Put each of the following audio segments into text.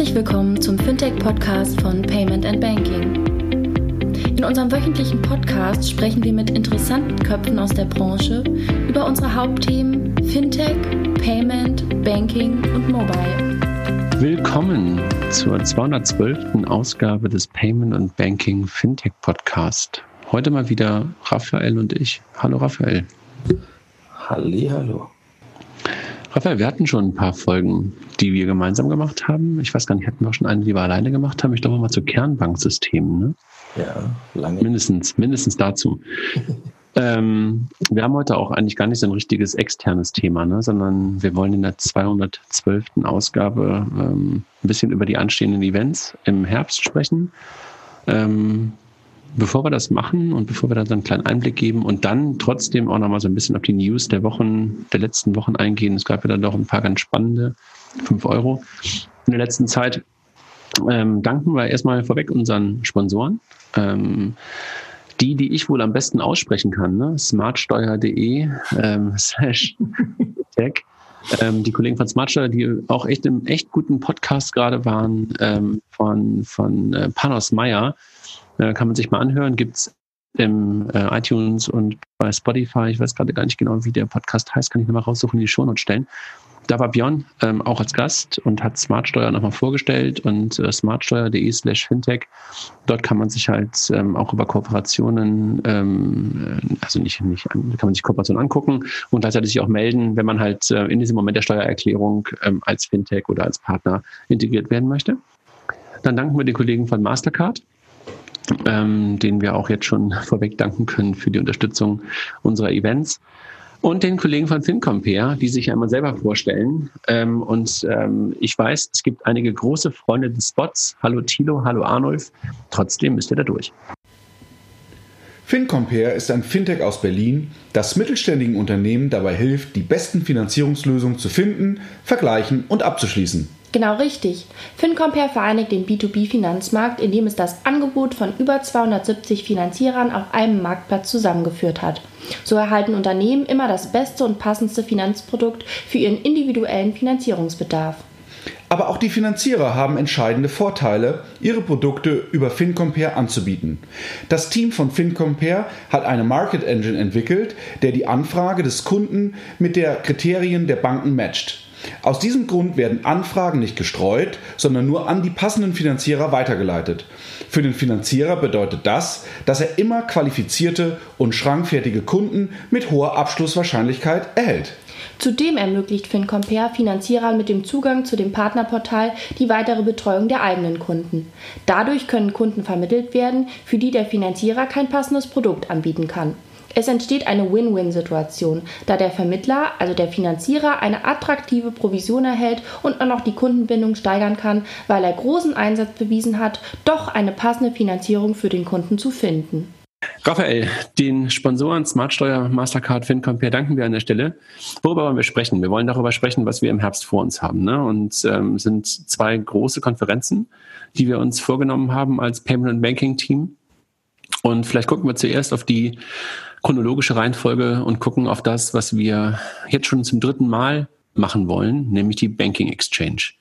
Herzlich willkommen zum Fintech-Podcast von Payment and Banking. In unserem wöchentlichen Podcast sprechen wir mit interessanten Köpfen aus der Branche über unsere Hauptthemen Fintech, Payment, Banking und Mobile. Willkommen zur 212. Ausgabe des Payment and Banking Fintech Podcast. Heute mal wieder Raphael und ich. Hallo Raphael. Halli, hallo. Raphael, wir hatten schon ein paar Folgen, die wir gemeinsam gemacht haben. Ich weiß gar nicht, hatten wir auch schon eine, die wir alleine gemacht haben. Ich glaube mal zu Kernbanksystemen, ne? Ja, lange. Mindestens, mindestens dazu. ähm, wir haben heute auch eigentlich gar nicht so ein richtiges externes Thema, ne? sondern wir wollen in der 212. Ausgabe ähm, ein bisschen über die anstehenden Events im Herbst sprechen. Ähm, bevor wir das machen und bevor wir da so einen kleinen Einblick geben und dann trotzdem auch nochmal so ein bisschen auf die News der Wochen, der letzten Wochen eingehen. Es gab ja dann doch ein paar ganz spannende, 5 Euro in der letzten Zeit. Ähm, danken wir erstmal vorweg unseren Sponsoren. Ähm, die, die ich wohl am besten aussprechen kann, ne? smartsteuer.de ähm, slash tech. Ähm, die Kollegen von Smartsteuer, die auch echt im echt guten Podcast gerade waren, ähm, von, von äh, Panos Meyer, äh, kann man sich mal anhören. Gibt es im äh, iTunes und bei Spotify. Ich weiß gerade gar nicht genau, wie der Podcast heißt. Kann ich nochmal raussuchen, in die Shownotes stellen. Da war Björn ähm, auch als Gast und hat Smartsteuer nochmal vorgestellt und äh, smartsteuer.de slash fintech. Dort kann man sich halt ähm, auch über Kooperationen, ähm, äh, also nicht, nicht, kann man sich Kooperationen angucken und gleichzeitig sich auch melden, wenn man halt äh, in diesem Moment der Steuererklärung ähm, als Fintech oder als Partner integriert werden möchte. Dann danken wir den Kollegen von Mastercard ähm, denen wir auch jetzt schon vorweg danken können für die Unterstützung unserer Events. Und den Kollegen von FinCompare, die sich einmal selber vorstellen. Ähm, und ähm, ich weiß, es gibt einige große Freunde des Spots. Hallo Thilo, hallo Arnulf. Trotzdem müsst ihr da durch. FinCompare ist ein Fintech aus Berlin, das mittelständigen Unternehmen dabei hilft, die besten Finanzierungslösungen zu finden, vergleichen und abzuschließen. Genau richtig. FinCompare vereinigt den B2B-Finanzmarkt, indem es das Angebot von über 270 Finanzierern auf einem Marktplatz zusammengeführt hat. So erhalten Unternehmen immer das beste und passendste Finanzprodukt für ihren individuellen Finanzierungsbedarf. Aber auch die Finanzierer haben entscheidende Vorteile, ihre Produkte über FinCompare anzubieten. Das Team von FinCompare hat eine Market Engine entwickelt, der die Anfrage des Kunden mit der Kriterien der Banken matcht. Aus diesem Grund werden Anfragen nicht gestreut, sondern nur an die passenden Finanzierer weitergeleitet. Für den Finanzierer bedeutet das, dass er immer qualifizierte und schrankfertige Kunden mit hoher Abschlusswahrscheinlichkeit erhält. Zudem ermöglicht FinCompare Finanzierern mit dem Zugang zu dem Partnerportal die weitere Betreuung der eigenen Kunden. Dadurch können Kunden vermittelt werden, für die der Finanzierer kein passendes Produkt anbieten kann. Es entsteht eine Win-Win-Situation, da der Vermittler, also der Finanzierer, eine attraktive Provision erhält und auch noch die Kundenbindung steigern kann, weil er großen Einsatz bewiesen hat, doch eine passende Finanzierung für den Kunden zu finden. Raphael, den Sponsoren Smartsteuer, Mastercard, FinCompare danken wir an der Stelle. Worüber wollen wir sprechen? Wir wollen darüber sprechen, was wir im Herbst vor uns haben. Ne? Und ähm, sind zwei große Konferenzen, die wir uns vorgenommen haben als Payment and Banking Team. Und vielleicht gucken wir zuerst auf die chronologische Reihenfolge und gucken auf das, was wir jetzt schon zum dritten Mal machen wollen, nämlich die Banking Exchange.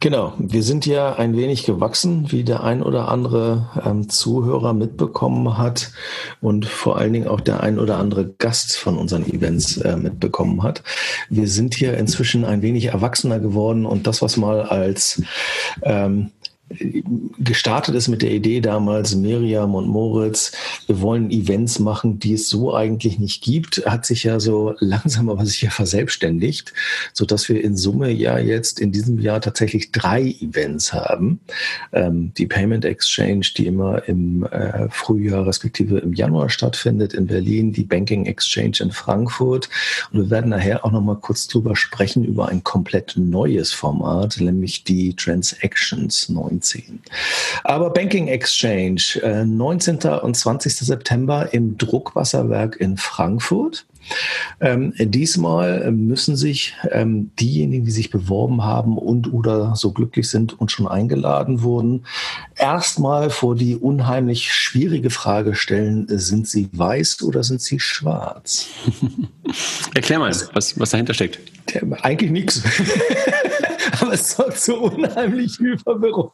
Genau, wir sind ja ein wenig gewachsen, wie der ein oder andere ähm, Zuhörer mitbekommen hat und vor allen Dingen auch der ein oder andere Gast von unseren Events äh, mitbekommen hat. Wir sind hier inzwischen ein wenig erwachsener geworden und das, was mal als ähm, gestartet ist mit der Idee damals, Miriam und Moritz, wir wollen Events machen, die es so eigentlich nicht gibt, hat sich ja so langsam aber sicher verselbstständigt, so dass wir in Summe ja jetzt in diesem Jahr tatsächlich drei Events haben. Ähm, die Payment Exchange, die immer im äh, Frühjahr respektive im Januar stattfindet in Berlin, die Banking Exchange in Frankfurt. Und wir werden nachher auch noch mal kurz drüber sprechen über ein komplett neues Format, nämlich die Transactions 9 anziehen. Aber Banking Exchange, 19. Äh, und 20. September im Druckwasserwerk in Frankfurt. Ähm, diesmal müssen sich ähm, diejenigen, die sich beworben haben und oder so glücklich sind und schon eingeladen wurden, erstmal vor die unheimlich schwierige Frage stellen, sind sie weiß oder sind sie schwarz? Erklär mal, was, was dahinter steckt. Eigentlich nichts. Aber es sorgt so unheimlich viel Verwirrung.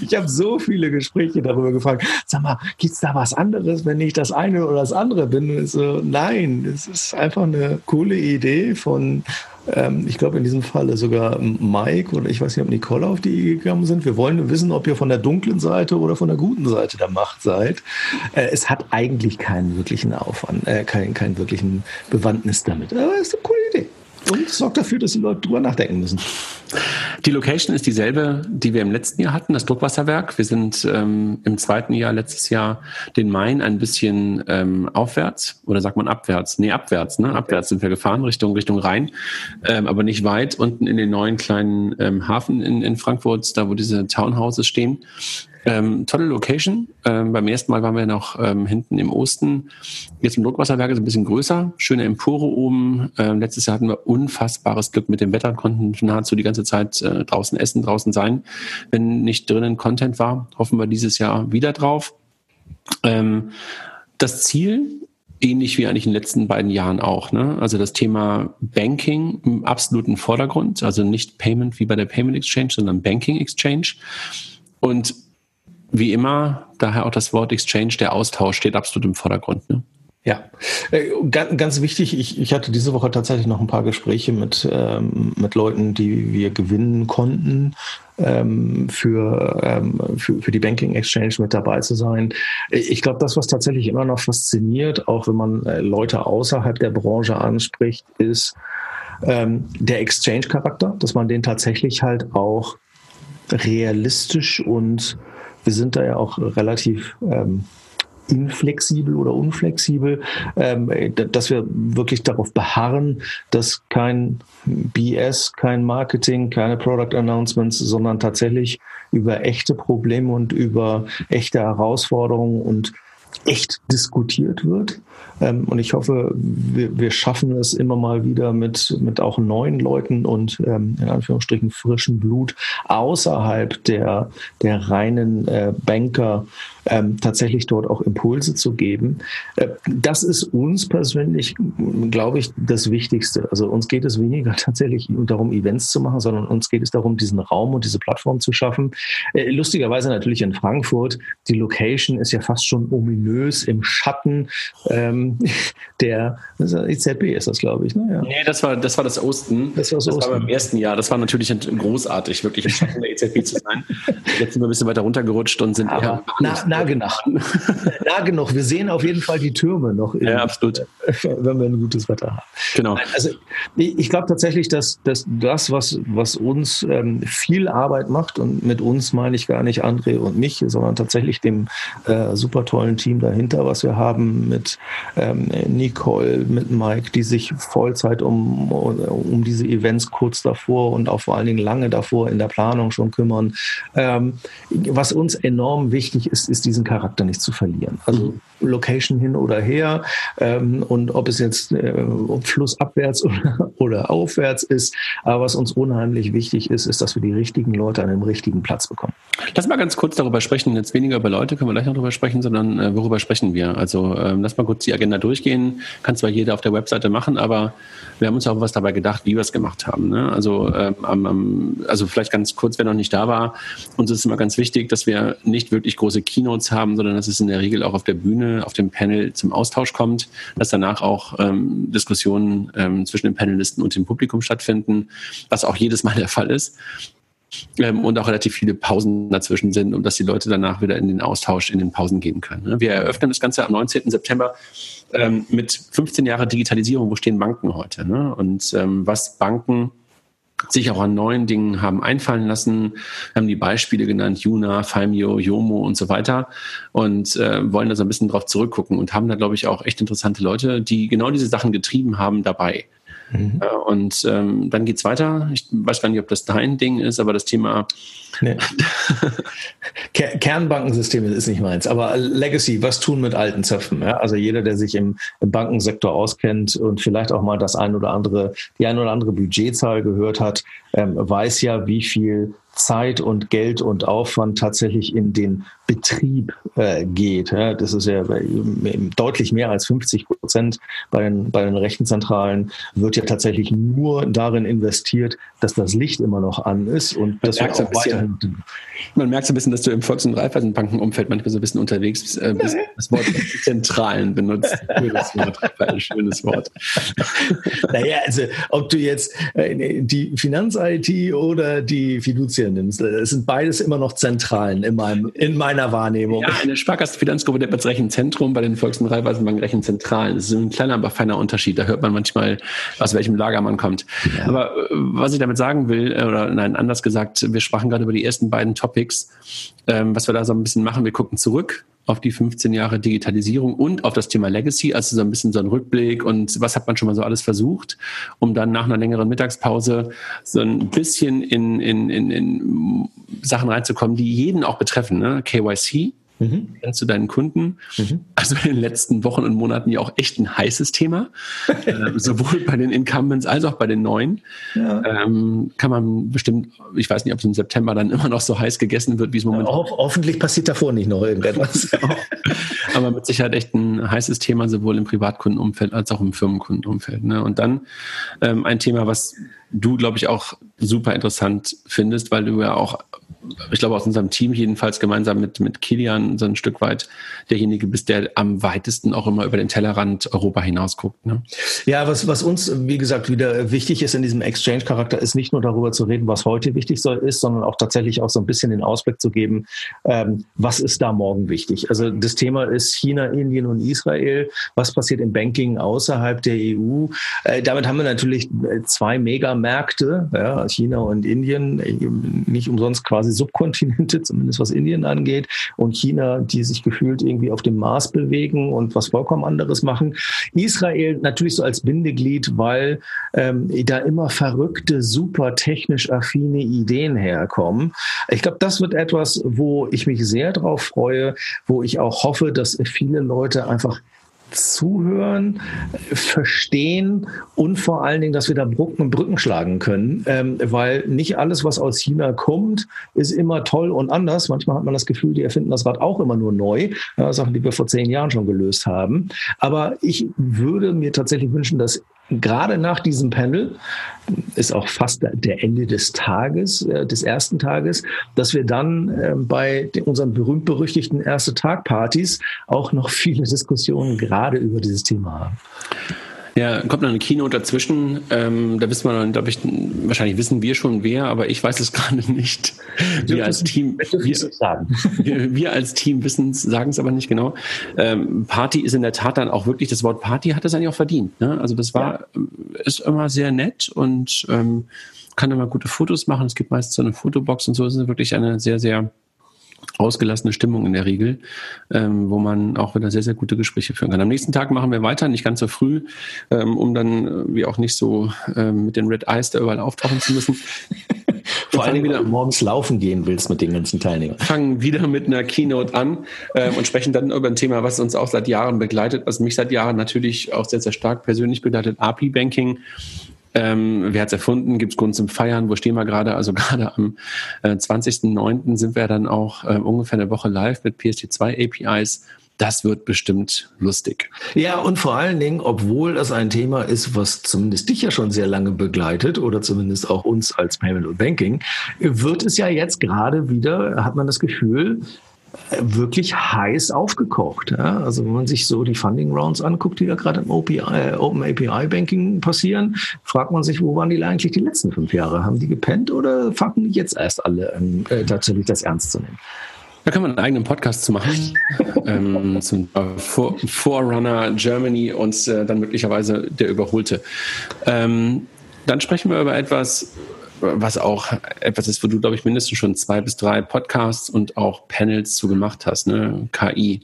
Ich habe so viele Gespräche darüber gefragt. Sag mal, gibt es da was anderes, wenn ich das eine oder das andere bin? So, nein, es ist einfach eine coole Idee von ähm, ich glaube in diesem Falle sogar Mike oder ich weiß nicht, ob Nicole auf die gegangen sind. Wir wollen wissen, ob ihr von der dunklen Seite oder von der guten Seite der Macht seid. Äh, es hat eigentlich keinen wirklichen Aufwand, äh, keinen, keinen wirklichen Bewandtnis damit. Aber es ist eine coole Idee. Und sorgt dafür, dass die Leute drüber nachdenken müssen. Die Location ist dieselbe, die wir im letzten Jahr hatten, das Druckwasserwerk. Wir sind ähm, im zweiten Jahr, letztes Jahr, den Main ein bisschen ähm, aufwärts oder sagt man abwärts? Nee, abwärts, ne? Abwärts sind wir gefahren, Richtung, Richtung Rhein, ähm, aber nicht weit, unten in den neuen kleinen ähm, Hafen in, in Frankfurt, da wo diese Townhouses stehen. Ähm, tolle Location. Ähm, beim ersten Mal waren wir noch ähm, hinten im Osten. Jetzt im Druckwasserwerk ist ein bisschen größer. Schöne Empore oben. Ähm, letztes Jahr hatten wir unfassbares Glück mit dem Wetter, konnten nahezu die ganze Zeit äh, draußen essen, draußen sein. Wenn nicht drinnen Content war, hoffen wir dieses Jahr wieder drauf. Ähm, das Ziel ähnlich wie eigentlich in den letzten beiden Jahren auch. Ne? Also das Thema Banking im absoluten Vordergrund, also nicht Payment wie bei der Payment Exchange, sondern Banking Exchange. Und wie immer, daher auch das Wort Exchange, der Austausch steht absolut im Vordergrund. Ne? Ja, äh, ganz, wichtig, ich, ich hatte diese Woche tatsächlich noch ein paar Gespräche mit, ähm, mit Leuten, die wir gewinnen konnten, ähm, für, ähm, für, für die Banking Exchange mit dabei zu sein. Ich glaube, das, was tatsächlich immer noch fasziniert, auch wenn man äh, Leute außerhalb der Branche anspricht, ist ähm, der Exchange-Charakter, dass man den tatsächlich halt auch realistisch und wir sind da ja auch relativ ähm, inflexibel oder unflexibel, ähm, dass wir wirklich darauf beharren, dass kein BS, kein Marketing, keine Product Announcements, sondern tatsächlich über echte Probleme und über echte Herausforderungen und echt diskutiert wird. Ähm, und ich hoffe, wir, wir, schaffen es immer mal wieder mit, mit auch neuen Leuten und ähm, in Anführungsstrichen frischem Blut außerhalb der, der reinen äh, Banker ähm, tatsächlich dort auch Impulse zu geben. Äh, das ist uns persönlich, glaube ich, das Wichtigste. Also uns geht es weniger tatsächlich darum, Events zu machen, sondern uns geht es darum, diesen Raum und diese Plattform zu schaffen. Äh, lustigerweise natürlich in Frankfurt. Die Location ist ja fast schon ominös im Schatten ähm, der EZB ist das, glaube ich. Ne? Ja. Nee, das war, das war das Osten. Das war, das Osten. war beim ersten Jahr. Das war natürlich großartig, wirklich im Schatten der EZB zu sein. Jetzt sind wir ein bisschen weiter runtergerutscht und sind Aber na, nah genug. nah genug. Wir sehen auf jeden Fall die Türme noch. In, ja, absolut. Wenn wir ein gutes Wetter haben. Genau. Also ich, ich glaube tatsächlich, dass, dass das, was, was uns ähm, viel Arbeit macht, und mit uns meine ich gar nicht André und mich, sondern tatsächlich dem äh, super tollen Team dahinter, was wir haben mit ähm, Nicole, mit Mike, die sich Vollzeit um, um diese Events kurz davor und auch vor allen Dingen lange davor in der Planung schon kümmern. Ähm, was uns enorm wichtig ist, ist diesen Charakter nicht zu verlieren. Also mhm. Location hin oder her ähm, und ob es jetzt äh, flussabwärts oder, oder aufwärts ist. Aber was uns unheimlich wichtig ist, ist, dass wir die richtigen Leute an dem richtigen Platz bekommen. Lass mal ganz kurz darüber sprechen. Jetzt weniger über Leute können wir gleich noch darüber sprechen, sondern äh, worüber sprechen wir? Also ähm, lass mal kurz die Agenda durchgehen. Kann zwar jeder auf der Webseite machen, aber wir haben uns auch was dabei gedacht, wie wir es gemacht haben. Ne? Also, ähm, also vielleicht ganz kurz, wer noch nicht da war. Uns ist immer ganz wichtig, dass wir nicht wirklich große Keynotes haben, sondern dass es in der Regel auch auf der Bühne, auf dem Panel zum Austausch kommt, dass danach auch ähm, Diskussionen ähm, zwischen den Panelisten und dem Publikum stattfinden, was auch jedes Mal der Fall ist. Ähm, und auch relativ viele Pausen dazwischen sind, um dass die Leute danach wieder in den Austausch in den Pausen gehen können. Ne? Wir eröffnen das Ganze am 19. September ähm, mit 15 Jahren Digitalisierung. Wo stehen Banken heute? Ne? Und ähm, was Banken sich auch an neuen Dingen haben einfallen lassen, haben die Beispiele genannt, Juna, Falmio, Yomo und so weiter und äh, wollen da so ein bisschen drauf zurückgucken und haben da, glaube ich, auch echt interessante Leute, die genau diese Sachen getrieben haben dabei. Mhm. Äh, und ähm, dann geht's weiter. Ich weiß gar nicht, ob das dein Ding ist, aber das Thema. Nee. Kernbankensysteme ist nicht meins. Aber Legacy, was tun mit alten Zöpfen? Ja? Also jeder, der sich im, im, Bankensektor auskennt und vielleicht auch mal das ein oder andere, die ein oder andere Budgetzahl gehört hat, ähm, weiß ja, wie viel Zeit und Geld und Aufwand tatsächlich in den Betrieb äh, geht. Ja, das ist ja deutlich mehr als 50 Prozent bei den, bei den Rechenzentralen wird ja tatsächlich nur darin investiert, dass das Licht immer noch an ist und das wird auch weiterhin. Man merkt so ein bisschen, dass du im Volks- und Raiffeisenbankenumfeld manchmal so ein bisschen unterwegs äh, bist, das Wort Zentralen benutzt. Das Wort, ein schönes Wort. Naja, also ob du jetzt äh, die Finanz-IT oder die Fiducia nimmst, äh, es sind beides immer noch Zentralen in, meinem, in meiner Wahrnehmung. Ja, eine Sparkassenfinanzgruppe nennt man das Rechenzentrum, bei den Volks- und Raiffeisenbanken Rechenzentralen. Das ist ein kleiner, aber feiner Unterschied. Da hört man manchmal, aus welchem Lager man kommt. Ja. Aber äh, was ich damit sagen will, oder nein, anders gesagt, wir sprachen gerade über die ersten beiden Topics, ähm, was wir da so ein bisschen machen. Wir gucken zurück auf die 15 Jahre Digitalisierung und auf das Thema Legacy, also so ein bisschen so ein Rückblick und was hat man schon mal so alles versucht, um dann nach einer längeren Mittagspause so ein bisschen in, in, in, in Sachen reinzukommen, die jeden auch betreffen. Ne? KYC, Mhm. Du deinen Kunden? Mhm. Also in den letzten Wochen und Monaten ja auch echt ein heißes Thema, äh, sowohl bei den Incumbents als auch bei den neuen. Ja. Ähm, kann man bestimmt, ich weiß nicht, ob es im September dann immer noch so heiß gegessen wird, wie es momentan. Ja, ho hoffentlich passiert davor nicht noch irgendetwas. Aber mit Sicherheit echt ein heißes Thema, sowohl im Privatkundenumfeld als auch im Firmenkundenumfeld. Ne? Und dann ähm, ein Thema, was du, glaube ich, auch super interessant findest, weil du ja auch ich glaube, aus unserem Team jedenfalls gemeinsam mit, mit Kilian so ein Stück weit derjenige bist, der am weitesten auch immer über den Tellerrand Europa hinaus guckt. Ne? Ja, was, was uns, wie gesagt, wieder wichtig ist in diesem Exchange-Charakter, ist nicht nur darüber zu reden, was heute wichtig soll, ist, sondern auch tatsächlich auch so ein bisschen den Ausblick zu geben, ähm, was ist da morgen wichtig. Also das Thema ist China, Indien und Israel. Was passiert im Banking außerhalb der EU? Äh, damit haben wir natürlich äh, zwei Megamärkte, ja, China und Indien, äh, nicht umsonst quasi Subkontinente, zumindest was Indien angeht, und China, die sich gefühlt irgendwie auf dem Mars bewegen und was vollkommen anderes machen. Israel natürlich so als Bindeglied, weil ähm, da immer verrückte, super technisch affine Ideen herkommen. Ich glaube, das wird etwas, wo ich mich sehr drauf freue, wo ich auch hoffe, dass viele Leute einfach zuhören, verstehen und vor allen Dingen, dass wir da Brücken, Brücken schlagen können, ähm, weil nicht alles, was aus China kommt, ist immer toll und anders. Manchmal hat man das Gefühl, die erfinden das Rad auch immer nur neu, ja, Sachen, die wir vor zehn Jahren schon gelöst haben. Aber ich würde mir tatsächlich wünschen, dass gerade nach diesem Panel ist auch fast der Ende des Tages, äh, des ersten Tages, dass wir dann äh, bei unseren berühmt-berüchtigten erste Tag-Partys auch noch viele Diskussionen gerade über dieses Thema haben. Ja, kommt noch eine Kino dazwischen. Ähm, da wissen wir dann, glaube ich, wahrscheinlich wissen wir schon wer, aber ich weiß es gerade nicht. Wir als Team, wir, wir, wir als Team wissen es, sagen es aber nicht genau. Ähm, Party ist in der Tat dann auch wirklich, das Wort Party hat es eigentlich auch verdient. Ne? Also das war, ja. ist immer sehr nett und ähm, kann immer gute Fotos machen. Es gibt meist so eine Fotobox und so. Es ist wirklich eine sehr, sehr ausgelassene Stimmung in der Regel, ähm, wo man auch wieder sehr, sehr gute Gespräche führen kann. Am nächsten Tag machen wir weiter, nicht ganz so früh, ähm, um dann äh, wie auch nicht so ähm, mit den Red Eyes da überall auftauchen zu müssen. Vor allem, wieder morgens laufen gehen willst mit den ganzen Teilnehmern. Fangen wieder mit einer Keynote an äh, und sprechen dann über ein Thema, was uns auch seit Jahren begleitet, was mich seit Jahren natürlich auch sehr, sehr stark persönlich begleitet, API-Banking. Ähm, wer hat es erfunden? Gibt es Grund zum Feiern? Wo stehen wir gerade? Also gerade am äh, 20.09. sind wir dann auch äh, ungefähr eine Woche live mit PSD2 APIs. Das wird bestimmt lustig. Ja, und vor allen Dingen, obwohl das ein Thema ist, was zumindest dich ja schon sehr lange begleitet oder zumindest auch uns als Payment und Banking, wird es ja jetzt gerade wieder, hat man das Gefühl, wirklich heiß aufgekocht. Ja? Also wenn man sich so die Funding Rounds anguckt, die ja gerade im OPI, äh, Open API Banking passieren, fragt man sich, wo waren die eigentlich die letzten fünf Jahre? Haben die gepennt oder fangen die jetzt erst alle an, äh, tatsächlich das ernst zu nehmen? Da kann man einen eigenen Podcast zu machen, ähm, zum Forerunner Germany und äh, dann möglicherweise der Überholte. Ähm, dann sprechen wir über etwas, was auch etwas ist, wo du, glaube ich, mindestens schon zwei bis drei Podcasts und auch Panels zu gemacht hast, ne? KI.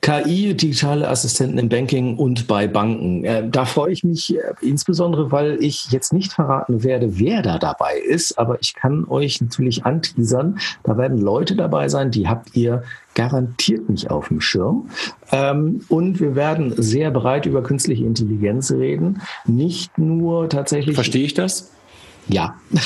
KI, digitale Assistenten im Banking und bei Banken. Äh, da freue ich mich äh, insbesondere, weil ich jetzt nicht verraten werde, wer da dabei ist, aber ich kann euch natürlich anteasern. Da werden Leute dabei sein, die habt ihr garantiert nicht auf dem Schirm. Ähm, und wir werden sehr breit über künstliche Intelligenz reden. Nicht nur tatsächlich. Verstehe ich das? Ja.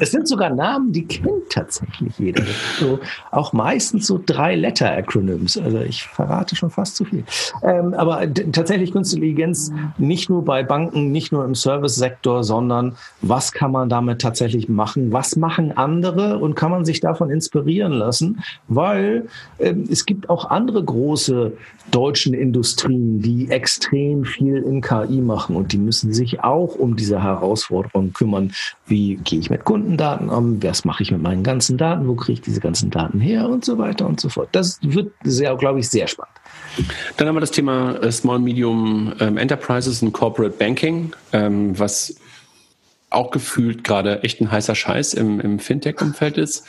Es sind sogar Namen, die kennt tatsächlich jeder. So, auch meistens so drei Letter-Acronyms. Also ich verrate schon fast zu viel. Ähm, aber tatsächlich künstliche Intelligenz nicht nur bei Banken, nicht nur im Service-Sektor, sondern was kann man damit tatsächlich machen? Was machen andere und kann man sich davon inspirieren lassen? Weil ähm, es gibt auch andere große deutschen Industrien, die extrem viel in KI machen und die müssen sich auch um diese Herausforderungen kümmern. Wie gehe ich mit Kundendaten um? Was mache ich mit meinen ganzen Daten? Wo kriege ich diese ganzen Daten her? Und so weiter und so fort. Das wird sehr, glaube ich, sehr spannend. Dann haben wir das Thema Small Medium ähm, Enterprises und Corporate Banking, ähm, was auch gefühlt gerade echt ein heißer Scheiß im, im Fintech-Umfeld ist,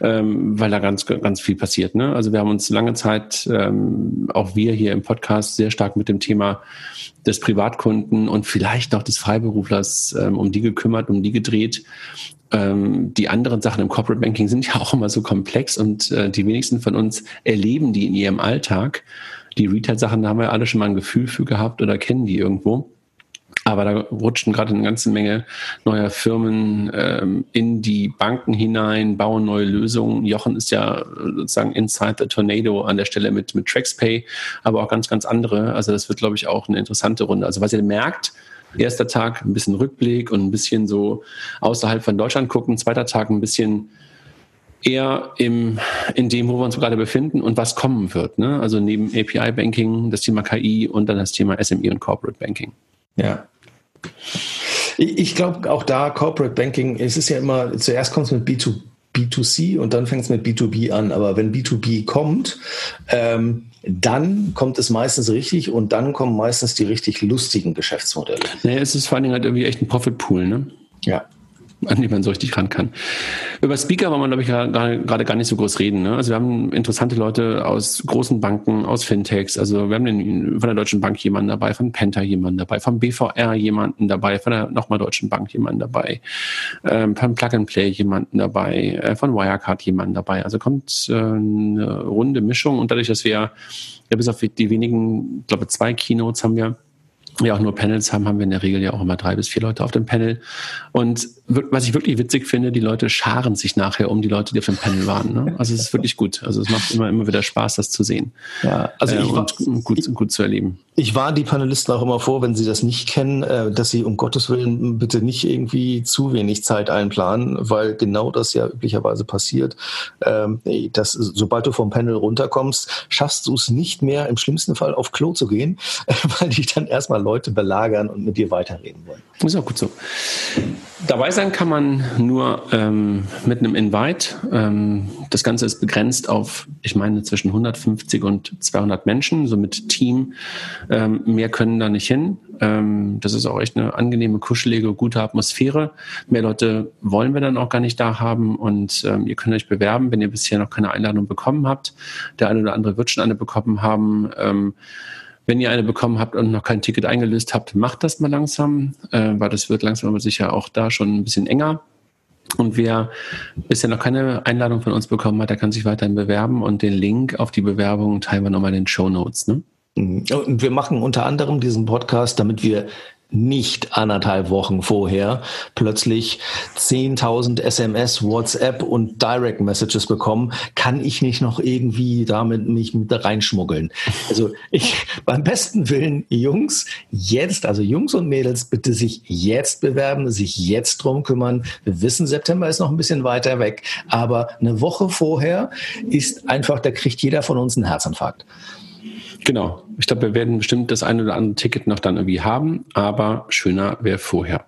ähm, weil da ganz, ganz viel passiert. Ne? Also wir haben uns lange Zeit, ähm, auch wir hier im Podcast, sehr stark mit dem Thema des Privatkunden und vielleicht noch des Freiberuflers ähm, um die gekümmert, um die gedreht. Ähm, die anderen Sachen im Corporate Banking sind ja auch immer so komplex und äh, die wenigsten von uns erleben die in ihrem Alltag. Die Retail-Sachen, da haben wir alle schon mal ein Gefühl für gehabt oder kennen die irgendwo. Aber da rutschten gerade eine ganze Menge neuer Firmen ähm, in die Banken hinein, bauen neue Lösungen. Jochen ist ja sozusagen inside the tornado an der Stelle mit, mit TraxPay, aber auch ganz, ganz andere. Also das wird, glaube ich, auch eine interessante Runde. Also was ihr merkt, erster Tag ein bisschen Rückblick und ein bisschen so außerhalb von Deutschland gucken, zweiter Tag ein bisschen eher im, in dem, wo wir uns gerade befinden und was kommen wird. Ne? Also neben API-Banking, das Thema KI und dann das Thema SME und Corporate Banking. Ja, ich glaube auch da Corporate Banking, es ist ja immer, zuerst kommt es mit B2, B2C und dann fängt es mit B2B an. Aber wenn B2B kommt, ähm, dann kommt es meistens richtig und dann kommen meistens die richtig lustigen Geschäftsmodelle. Naja, es ist vor allen Dingen halt irgendwie echt ein Profitpool, ne? Ja an die man so richtig ran kann. Über Speaker wollen wir, glaube ich, gerade gar nicht so groß reden. Ne? Also wir haben interessante Leute aus großen Banken, aus Fintechs. Also wir haben den, von der Deutschen Bank jemanden dabei, von Penta jemanden dabei, vom BVR jemanden dabei, von der nochmal Deutschen Bank jemanden dabei, ähm, von Plug and Play jemanden dabei, äh, von Wirecard jemanden dabei. Also kommt äh, eine runde Mischung und dadurch, dass wir ja bis auf die wenigen, ich glaube zwei Keynotes haben wir, wir auch nur Panels haben, haben wir in der Regel ja auch immer drei bis vier Leute auf dem Panel. Und was ich wirklich witzig finde, die Leute scharen sich nachher um die Leute, die auf dem Panel waren. Ne? Also es ist wirklich gut. Also es macht immer, immer wieder Spaß, das zu sehen. Ja, also äh, ich war, und gut, ich, gut zu erleben. Ich war die Panelisten auch immer vor, wenn sie das nicht kennen, äh, dass sie um Gottes Willen bitte nicht irgendwie zu wenig Zeit einplanen, weil genau das ja üblicherweise passiert. Ähm, dass sobald du vom Panel runterkommst, schaffst du es nicht mehr, im schlimmsten Fall auf Klo zu gehen, weil dich dann erstmal Leute belagern und mit dir weiterreden wollen. Ist auch gut so. Dabei sein kann man nur ähm, mit einem Invite. Ähm, das Ganze ist begrenzt auf, ich meine, zwischen 150 und 200 Menschen, so mit Team. Ähm, mehr können da nicht hin. Ähm, das ist auch echt eine angenehme, kuschelige, gute Atmosphäre. Mehr Leute wollen wir dann auch gar nicht da haben und ähm, ihr könnt euch bewerben, wenn ihr bisher noch keine Einladung bekommen habt. Der eine oder andere wird schon eine bekommen haben. Wenn ihr eine bekommen habt und noch kein Ticket eingelöst habt, macht das mal langsam, äh, weil das wird langsam aber sicher auch da schon ein bisschen enger. Und wer bisher noch keine Einladung von uns bekommen hat, der kann sich weiterhin bewerben und den Link auf die Bewerbung teilen wir nochmal in den Show Notes. Ne? Mhm. Und wir machen unter anderem diesen Podcast, damit wir nicht anderthalb Wochen vorher plötzlich 10.000 SMS, WhatsApp und Direct Messages bekommen, kann ich nicht noch irgendwie damit mich mit reinschmuggeln. Also ich, beim besten Willen, Jungs, jetzt, also Jungs und Mädels, bitte sich jetzt bewerben, sich jetzt drum kümmern. Wir wissen, September ist noch ein bisschen weiter weg, aber eine Woche vorher ist einfach, da kriegt jeder von uns einen Herzinfarkt. Genau. Ich glaube, wir werden bestimmt das eine oder andere Ticket noch dann irgendwie haben, aber schöner wäre vorher.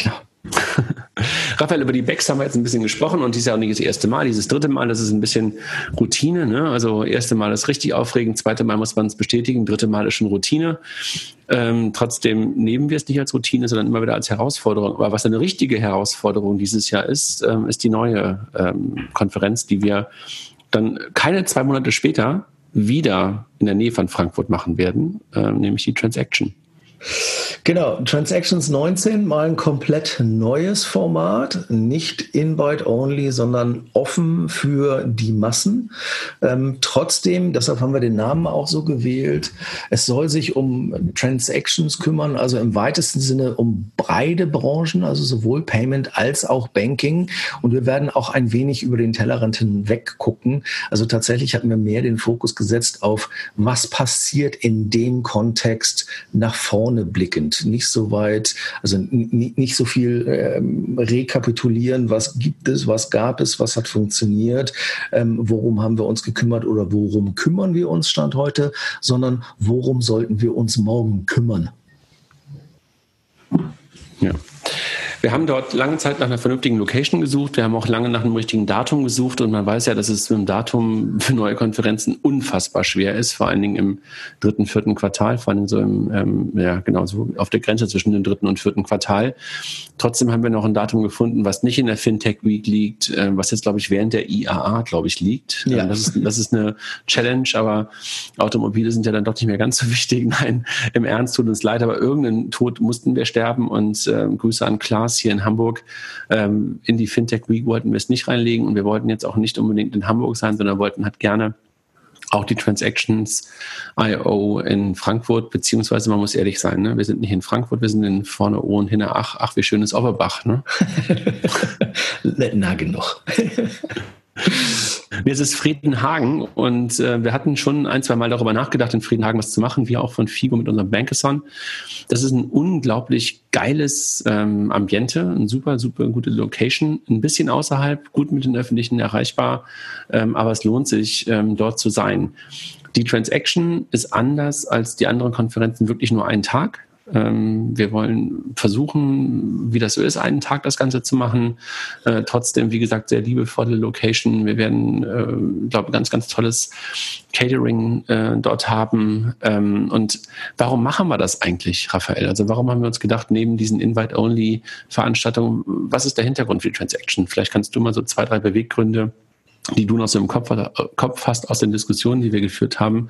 Ja. Raphael, über die Backs haben wir jetzt ein bisschen gesprochen und dies ist ja auch nicht das erste Mal. Dieses dritte Mal, das ist ein bisschen Routine. Ne? Also erste Mal ist richtig aufregend, zweite Mal muss man es bestätigen, dritte Mal ist schon Routine. Ähm, trotzdem nehmen wir es nicht als Routine, sondern immer wieder als Herausforderung. Aber was eine richtige Herausforderung dieses Jahr ist, ähm, ist die neue ähm, Konferenz, die wir dann keine zwei Monate später wieder in der Nähe von Frankfurt machen werden, äh, nämlich die Transaction. Genau, Transactions 19, mal ein komplett neues Format, nicht Invite-only, sondern offen für die Massen. Ähm, trotzdem, deshalb haben wir den Namen auch so gewählt, es soll sich um Transactions kümmern, also im weitesten Sinne um beide Branchen, also sowohl Payment als auch Banking. Und wir werden auch ein wenig über den Tellerrand hinweg gucken. Also tatsächlich hatten wir mehr den Fokus gesetzt auf, was passiert in dem Kontext nach vorne blickend nicht so weit, also nicht so viel ähm, rekapitulieren, was gibt es, was gab es, was hat funktioniert, ähm, worum haben wir uns gekümmert oder worum kümmern wir uns Stand heute, sondern worum sollten wir uns morgen kümmern. Ja. Wir haben dort lange Zeit nach einer vernünftigen Location gesucht. Wir haben auch lange nach einem richtigen Datum gesucht und man weiß ja, dass es mit dem Datum für neue Konferenzen unfassbar schwer ist, vor allen Dingen im dritten, vierten Quartal, vor allem so im, ähm, ja, genau, so auf der Grenze zwischen dem dritten und vierten Quartal. Trotzdem haben wir noch ein Datum gefunden, was nicht in der Fintech Week liegt, äh, was jetzt, glaube ich, während der IAA, glaube ich, liegt. Ja. Ähm, das, ist, das ist eine Challenge, aber Automobile sind ja dann doch nicht mehr ganz so wichtig. Nein, im Ernst tut uns leid, aber irgendeinen Tod mussten wir sterben und äh, Grüße an Klaas hier in Hamburg. Ähm, in die Fintech Week wollten wir es nicht reinlegen und wir wollten jetzt auch nicht unbedingt in Hamburg sein, sondern wollten halt gerne auch die Transactions IO in Frankfurt, beziehungsweise man muss ehrlich sein, ne? wir sind nicht in Frankfurt, wir sind in vorne O und hinter Ach, ach, wie schön ist Overbach, ne? Na genug. Mir ist es Friedenhagen und äh, wir hatten schon ein, zwei Mal darüber nachgedacht, in Friedenhagen was zu machen, wir auch von FIGO mit unserem Bankathon. Das ist ein unglaublich geiles ähm, Ambiente, eine super, super gute Location, ein bisschen außerhalb, gut mit den Öffentlichen erreichbar, ähm, aber es lohnt sich, ähm, dort zu sein. Die Transaction ist anders als die anderen Konferenzen wirklich nur einen Tag. Ähm, wir wollen versuchen, wie das so ist, einen Tag das Ganze zu machen. Äh, trotzdem, wie gesagt, sehr liebevolle Location. Wir werden, äh, glaube ganz, ganz tolles Catering äh, dort haben. Ähm, und warum machen wir das eigentlich, Raphael? Also warum haben wir uns gedacht, neben diesen Invite-Only-Veranstaltungen, was ist der Hintergrund für die Transaction? Vielleicht kannst du mal so zwei, drei Beweggründe die du noch so im Kopf, Kopf hast aus den Diskussionen, die wir geführt haben,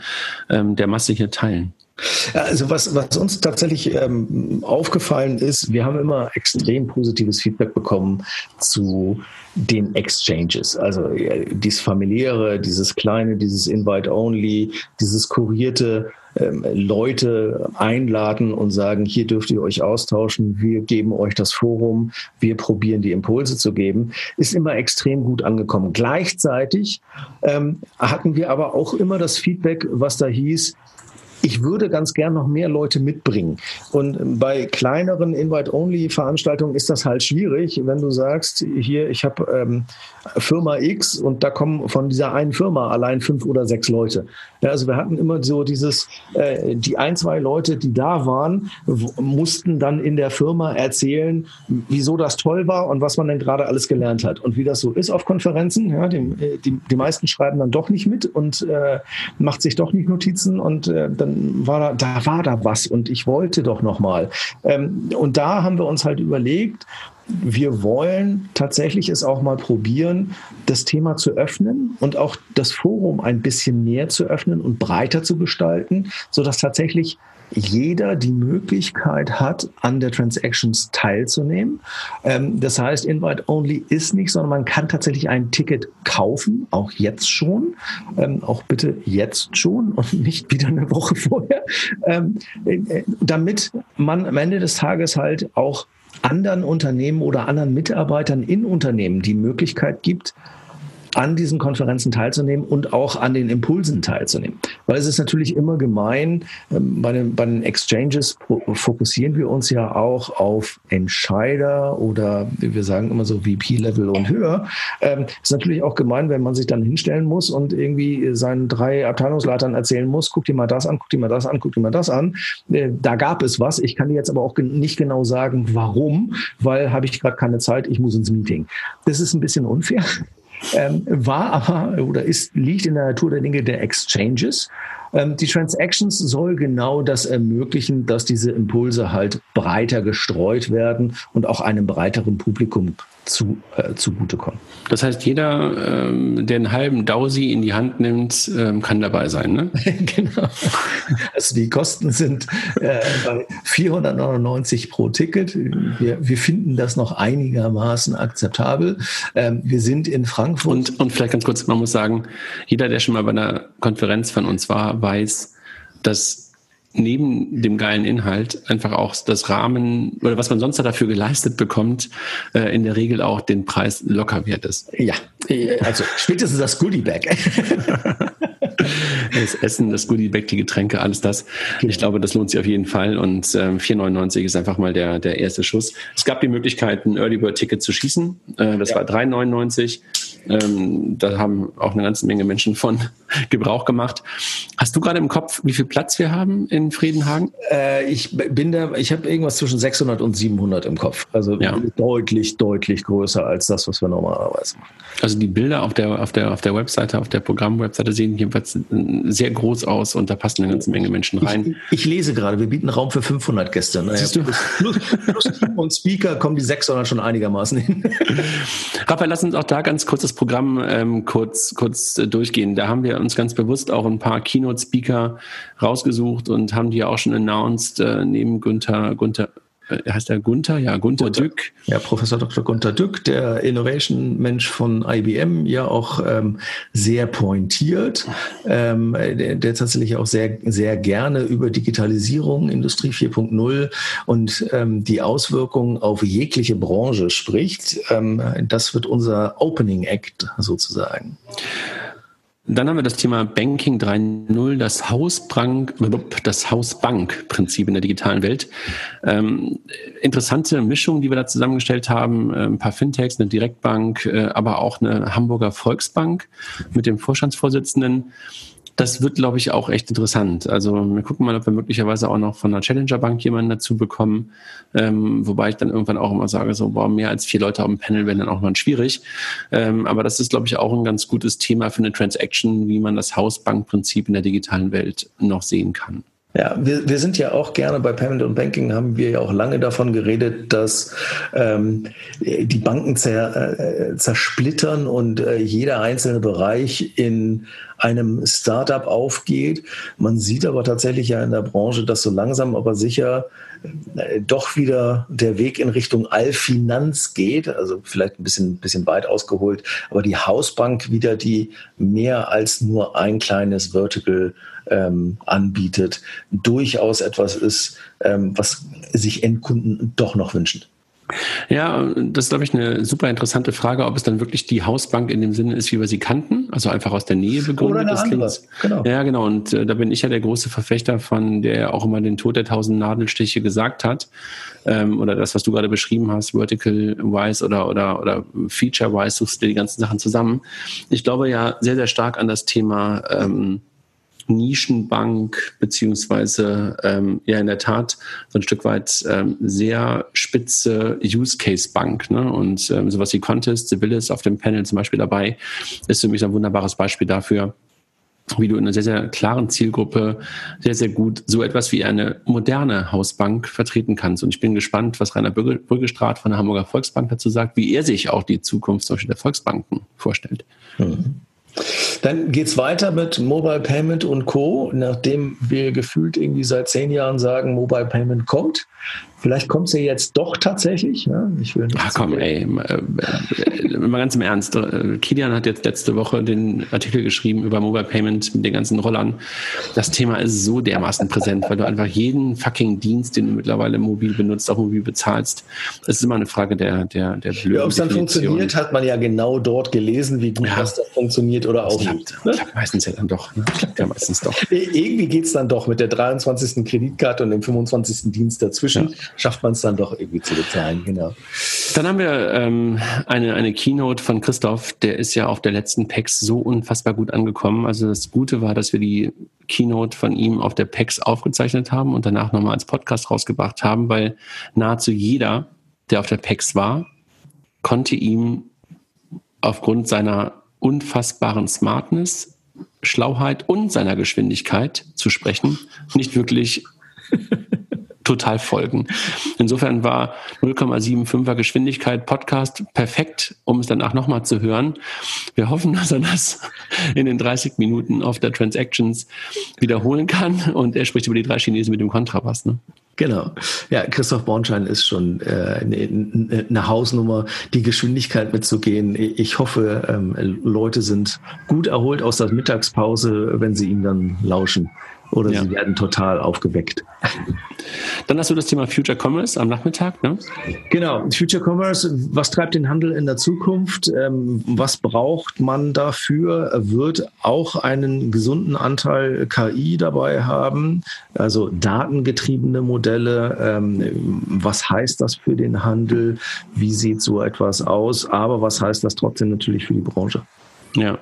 ähm, der Masse hier teilen. Also was, was uns tatsächlich ähm, aufgefallen ist, wir haben immer extrem positives Feedback bekommen zu den Exchanges. Also ja, dieses familiäre, dieses kleine, dieses Invite-Only, dieses kurierte ähm, Leute einladen und sagen, hier dürft ihr euch austauschen, wir geben euch das Forum, wir probieren die Impulse zu geben, ist immer extrem gut angekommen. Gleichzeitig ähm, hatten wir aber auch immer das Feedback, was da hieß, ich würde ganz gern noch mehr Leute mitbringen. Und bei kleineren Invite-Only-Veranstaltungen ist das halt schwierig, wenn du sagst, hier, ich habe ähm, Firma X und da kommen von dieser einen Firma allein fünf oder sechs Leute. Ja, also wir hatten immer so dieses, äh, die ein, zwei Leute, die da waren, mussten dann in der Firma erzählen, wieso das toll war und was man denn gerade alles gelernt hat. Und wie das so ist auf Konferenzen, ja, die, äh, die, die meisten schreiben dann doch nicht mit und äh, macht sich doch nicht Notizen und äh, dann war da, da war da was und ich wollte doch nochmal. Ähm, und da haben wir uns halt überlegt, wir wollen tatsächlich es auch mal probieren, das Thema zu öffnen und auch das Forum ein bisschen mehr zu öffnen und breiter zu gestalten, sodass tatsächlich jeder die Möglichkeit hat, an der Transactions teilzunehmen. Ähm, das heißt, Invite Only ist nicht, sondern man kann tatsächlich ein Ticket kaufen, auch jetzt schon, ähm, auch bitte jetzt schon und nicht wieder eine Woche vorher, ähm, äh, damit man am Ende des Tages halt auch anderen Unternehmen oder anderen Mitarbeitern in Unternehmen die Möglichkeit gibt, an diesen Konferenzen teilzunehmen und auch an den Impulsen teilzunehmen. Weil es ist natürlich immer gemein, ähm, bei den, bei den Exchanges fokussieren wir uns ja auch auf Entscheider oder wir sagen immer so VP-Level und höher. Ähm, ist natürlich auch gemein, wenn man sich dann hinstellen muss und irgendwie seinen drei Abteilungsleitern erzählen muss, guck dir mal das an, guck dir mal das an, guck dir mal das an. Äh, da gab es was. Ich kann dir jetzt aber auch nicht genau sagen, warum, weil habe ich gerade keine Zeit, ich muss ins Meeting. Das ist ein bisschen unfair. Ähm, war aber oder ist, liegt in der Natur der Dinge der Exchanges. Ähm, die Transactions soll genau das ermöglichen, dass diese Impulse halt breiter gestreut werden und auch einem breiteren Publikum zu, äh, zugutekommen. Das heißt, jeder, ähm, der einen halben Dausi in die Hand nimmt, ähm, kann dabei sein, ne? genau. Also die Kosten sind äh, bei 499 pro Ticket. Wir, wir finden das noch einigermaßen akzeptabel. Ähm, wir sind in Frankfurt. Und, und vielleicht ganz kurz, man muss sagen, jeder, der schon mal bei einer Konferenz von uns war, weiß, dass neben dem geilen Inhalt einfach auch das Rahmen oder was man sonst dafür geleistet bekommt, äh, in der Regel auch den Preis locker wert ist. Ja, also spätestens das Goodie Bag. das Essen, das Goodie Bag, die Getränke, alles das. Genau. Ich glaube, das lohnt sich auf jeden Fall und äh, 4,99 ist einfach mal der, der erste Schuss. Es gab die Möglichkeit, ein Early Bird Ticket zu schießen. Äh, das ja. war 3,99. Ähm, da haben auch eine ganze Menge Menschen von Gebrauch gemacht. Hast du gerade im Kopf, wie viel Platz wir haben in Friedenhagen? Äh, ich bin da, ich habe irgendwas zwischen 600 und 700 im Kopf. Also ja. deutlich, deutlich größer als das, was wir normalerweise machen. Also die Bilder auf der, auf der, auf der Webseite, auf der Programmwebseite sehen jedenfalls sehr groß aus und da passen eine ganze Menge Menschen rein. Ich, ich lese gerade, wir bieten Raum für 500 Gäste. Naja, Siehst du? Plus, plus und Speaker kommen die 600 schon einigermaßen hin. Raphael, lass uns auch da ganz kurz das Programm ähm, kurz, kurz äh, durchgehen. Da haben wir uns ganz bewusst auch ein paar Keynote-Speaker rausgesucht und haben die auch schon announced, äh, neben Günther, Günther, heißt der Gunther? Ja, Gunther, Gunther Dück. Ja, Professor Dr. Gunther Dück, der Innovation-Mensch von IBM, ja auch ähm, sehr pointiert, ähm, der, der, tatsächlich auch sehr, sehr gerne über Digitalisierung, Industrie 4.0 und ähm, die Auswirkungen auf jegliche Branche spricht. Ähm, das wird unser Opening Act sozusagen. Dann haben wir das Thema Banking 3.0, das Hausbank, das Hausbank-Prinzip in der digitalen Welt. Ähm, interessante Mischung, die wir da zusammengestellt haben. Äh, ein paar Fintechs, eine Direktbank, äh, aber auch eine Hamburger Volksbank mit dem Vorstandsvorsitzenden das wird, glaube ich, auch echt interessant. Also wir gucken mal, ob wir möglicherweise auch noch von einer Challenger Bank jemanden dazu bekommen. Ähm, wobei ich dann irgendwann auch immer sage, so, boah, mehr als vier Leute auf dem Panel werden dann auch mal schwierig. Ähm, aber das ist, glaube ich, auch ein ganz gutes Thema für eine Transaction, wie man das Hausbankprinzip in der digitalen Welt noch sehen kann. Ja, wir, wir sind ja auch gerne bei Payment und Banking, haben wir ja auch lange davon geredet, dass ähm, die Banken zer, äh, zersplittern und äh, jeder einzelne Bereich in einem Startup aufgeht. Man sieht aber tatsächlich ja in der Branche, dass so langsam aber sicher äh, doch wieder der Weg in Richtung Allfinanz geht, also vielleicht ein bisschen, bisschen weit ausgeholt, aber die Hausbank wieder, die mehr als nur ein kleines Vertical ähm, anbietet, durchaus etwas ist, ähm, was sich Endkunden doch noch wünschen. Ja, das ist, glaube ich, eine super interessante Frage, ob es dann wirklich die Hausbank in dem Sinne ist, wie wir sie kannten, also einfach aus der Nähe begründet. Oder eine andere. Genau. Ja, genau. Und äh, da bin ich ja der große Verfechter von, der auch immer den Tod der tausend Nadelstiche gesagt hat. Ähm, oder das, was du gerade beschrieben hast, Vertical-wise oder, oder, oder Feature-wise, suchst du die ganzen Sachen zusammen. Ich glaube ja sehr, sehr stark an das Thema ähm, Nischenbank beziehungsweise ähm, ja in der Tat so ein Stück weit ähm, sehr spitze Use Case Bank. Ne? Und ähm, sowas wie Contest, Civilis auf dem Panel zum Beispiel dabei, ist für mich ein wunderbares Beispiel dafür, wie du in einer sehr, sehr klaren Zielgruppe sehr, sehr gut so etwas wie eine moderne Hausbank vertreten kannst. Und ich bin gespannt, was Rainer Brüggestraat von der Hamburger Volksbank dazu sagt, wie er sich auch die Zukunft der Volksbanken vorstellt. Mhm. Dann geht es weiter mit Mobile Payment und Co. Nachdem wir gefühlt irgendwie seit zehn Jahren sagen, Mobile Payment kommt, Vielleicht kommt sie jetzt doch tatsächlich. Ja? Ich will nicht Ach komm, ey, äh, äh, mal ganz im Ernst. Äh, Kilian hat jetzt letzte Woche den Artikel geschrieben über Mobile Payment mit den ganzen Rollern. Das Thema ist so dermaßen präsent, weil du einfach jeden fucking Dienst, den du mittlerweile mobil benutzt, auch mobil bezahlst. Es ist immer eine Frage der, der, der blöden ja, Ob es dann funktioniert, hat man ja genau dort gelesen, wie gut ja. das funktioniert oder auch klappt, nicht. Ne? Klappt meistens ja dann doch. Ne? Klappt ja meistens doch. Irgendwie geht es dann doch mit der 23. Kreditkarte und dem 25. Dienst dazwischen. Ja schafft man es dann doch irgendwie zu bezahlen, genau. Dann haben wir ähm, eine, eine Keynote von Christoph, der ist ja auf der letzten PEX so unfassbar gut angekommen. Also das Gute war, dass wir die Keynote von ihm auf der PEX aufgezeichnet haben und danach nochmal als Podcast rausgebracht haben, weil nahezu jeder, der auf der PEX war, konnte ihm aufgrund seiner unfassbaren Smartness Schlauheit und seiner Geschwindigkeit zu sprechen, nicht wirklich total folgen. Insofern war 0,75er Geschwindigkeit Podcast perfekt, um es danach nochmal zu hören. Wir hoffen, dass er das in den 30 Minuten auf der Transactions wiederholen kann und er spricht über die drei Chinesen mit dem Kontrabass. Ne? Genau. Ja, Christoph Bornschein ist schon äh, eine, eine Hausnummer, die Geschwindigkeit mitzugehen. Ich hoffe, ähm, Leute sind gut erholt aus der Mittagspause, wenn sie ihm dann lauschen oder ja. sie werden total aufgeweckt. Dann hast du das Thema Future Commerce am Nachmittag, ne? Genau, Future Commerce, was treibt den Handel in der Zukunft? Ähm, was braucht man dafür? Wird auch einen gesunden Anteil KI dabei haben, also datengetriebene Modelle. Ähm, was heißt das für den Handel? Wie sieht so etwas aus? Aber was heißt das trotzdem natürlich für die Branche? Ja.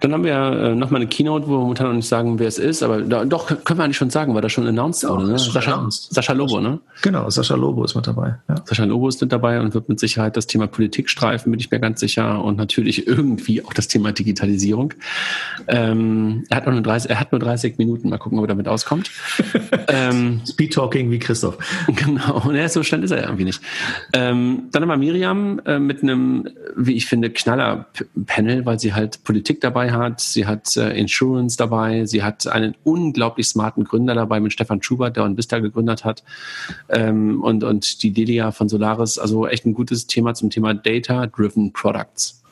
Dann haben wir äh, nochmal eine Keynote, wo wir momentan noch nicht sagen, wer es ist, aber da, doch, können wir eigentlich schon sagen, weil das schon announced ja, wurde. Ne? Sascha, announced. Sascha Lobo, ne? Genau, Sascha Lobo ist mit dabei. Ja. Sascha Lobo ist mit dabei und wird mit Sicherheit das Thema Politik streifen, bin ich mir ganz sicher. Und natürlich irgendwie auch das Thema Digitalisierung. Ähm, er, hat nur 30, er hat nur 30 Minuten, mal gucken, ob er damit auskommt. ähm, Speed Talking wie Christoph. Genau, ja, so schnell ist er irgendwie nicht. Ähm, dann haben wir Miriam äh, mit einem, wie ich finde, Knaller-Panel, weil sie halt Politik dabei hat, sie hat äh, Insurance dabei, sie hat einen unglaublich smarten Gründer dabei mit Stefan Schubert, der Onvista gegründet hat ähm, und, und die Delia von Solaris, also echt ein gutes Thema zum Thema Data-Driven Products.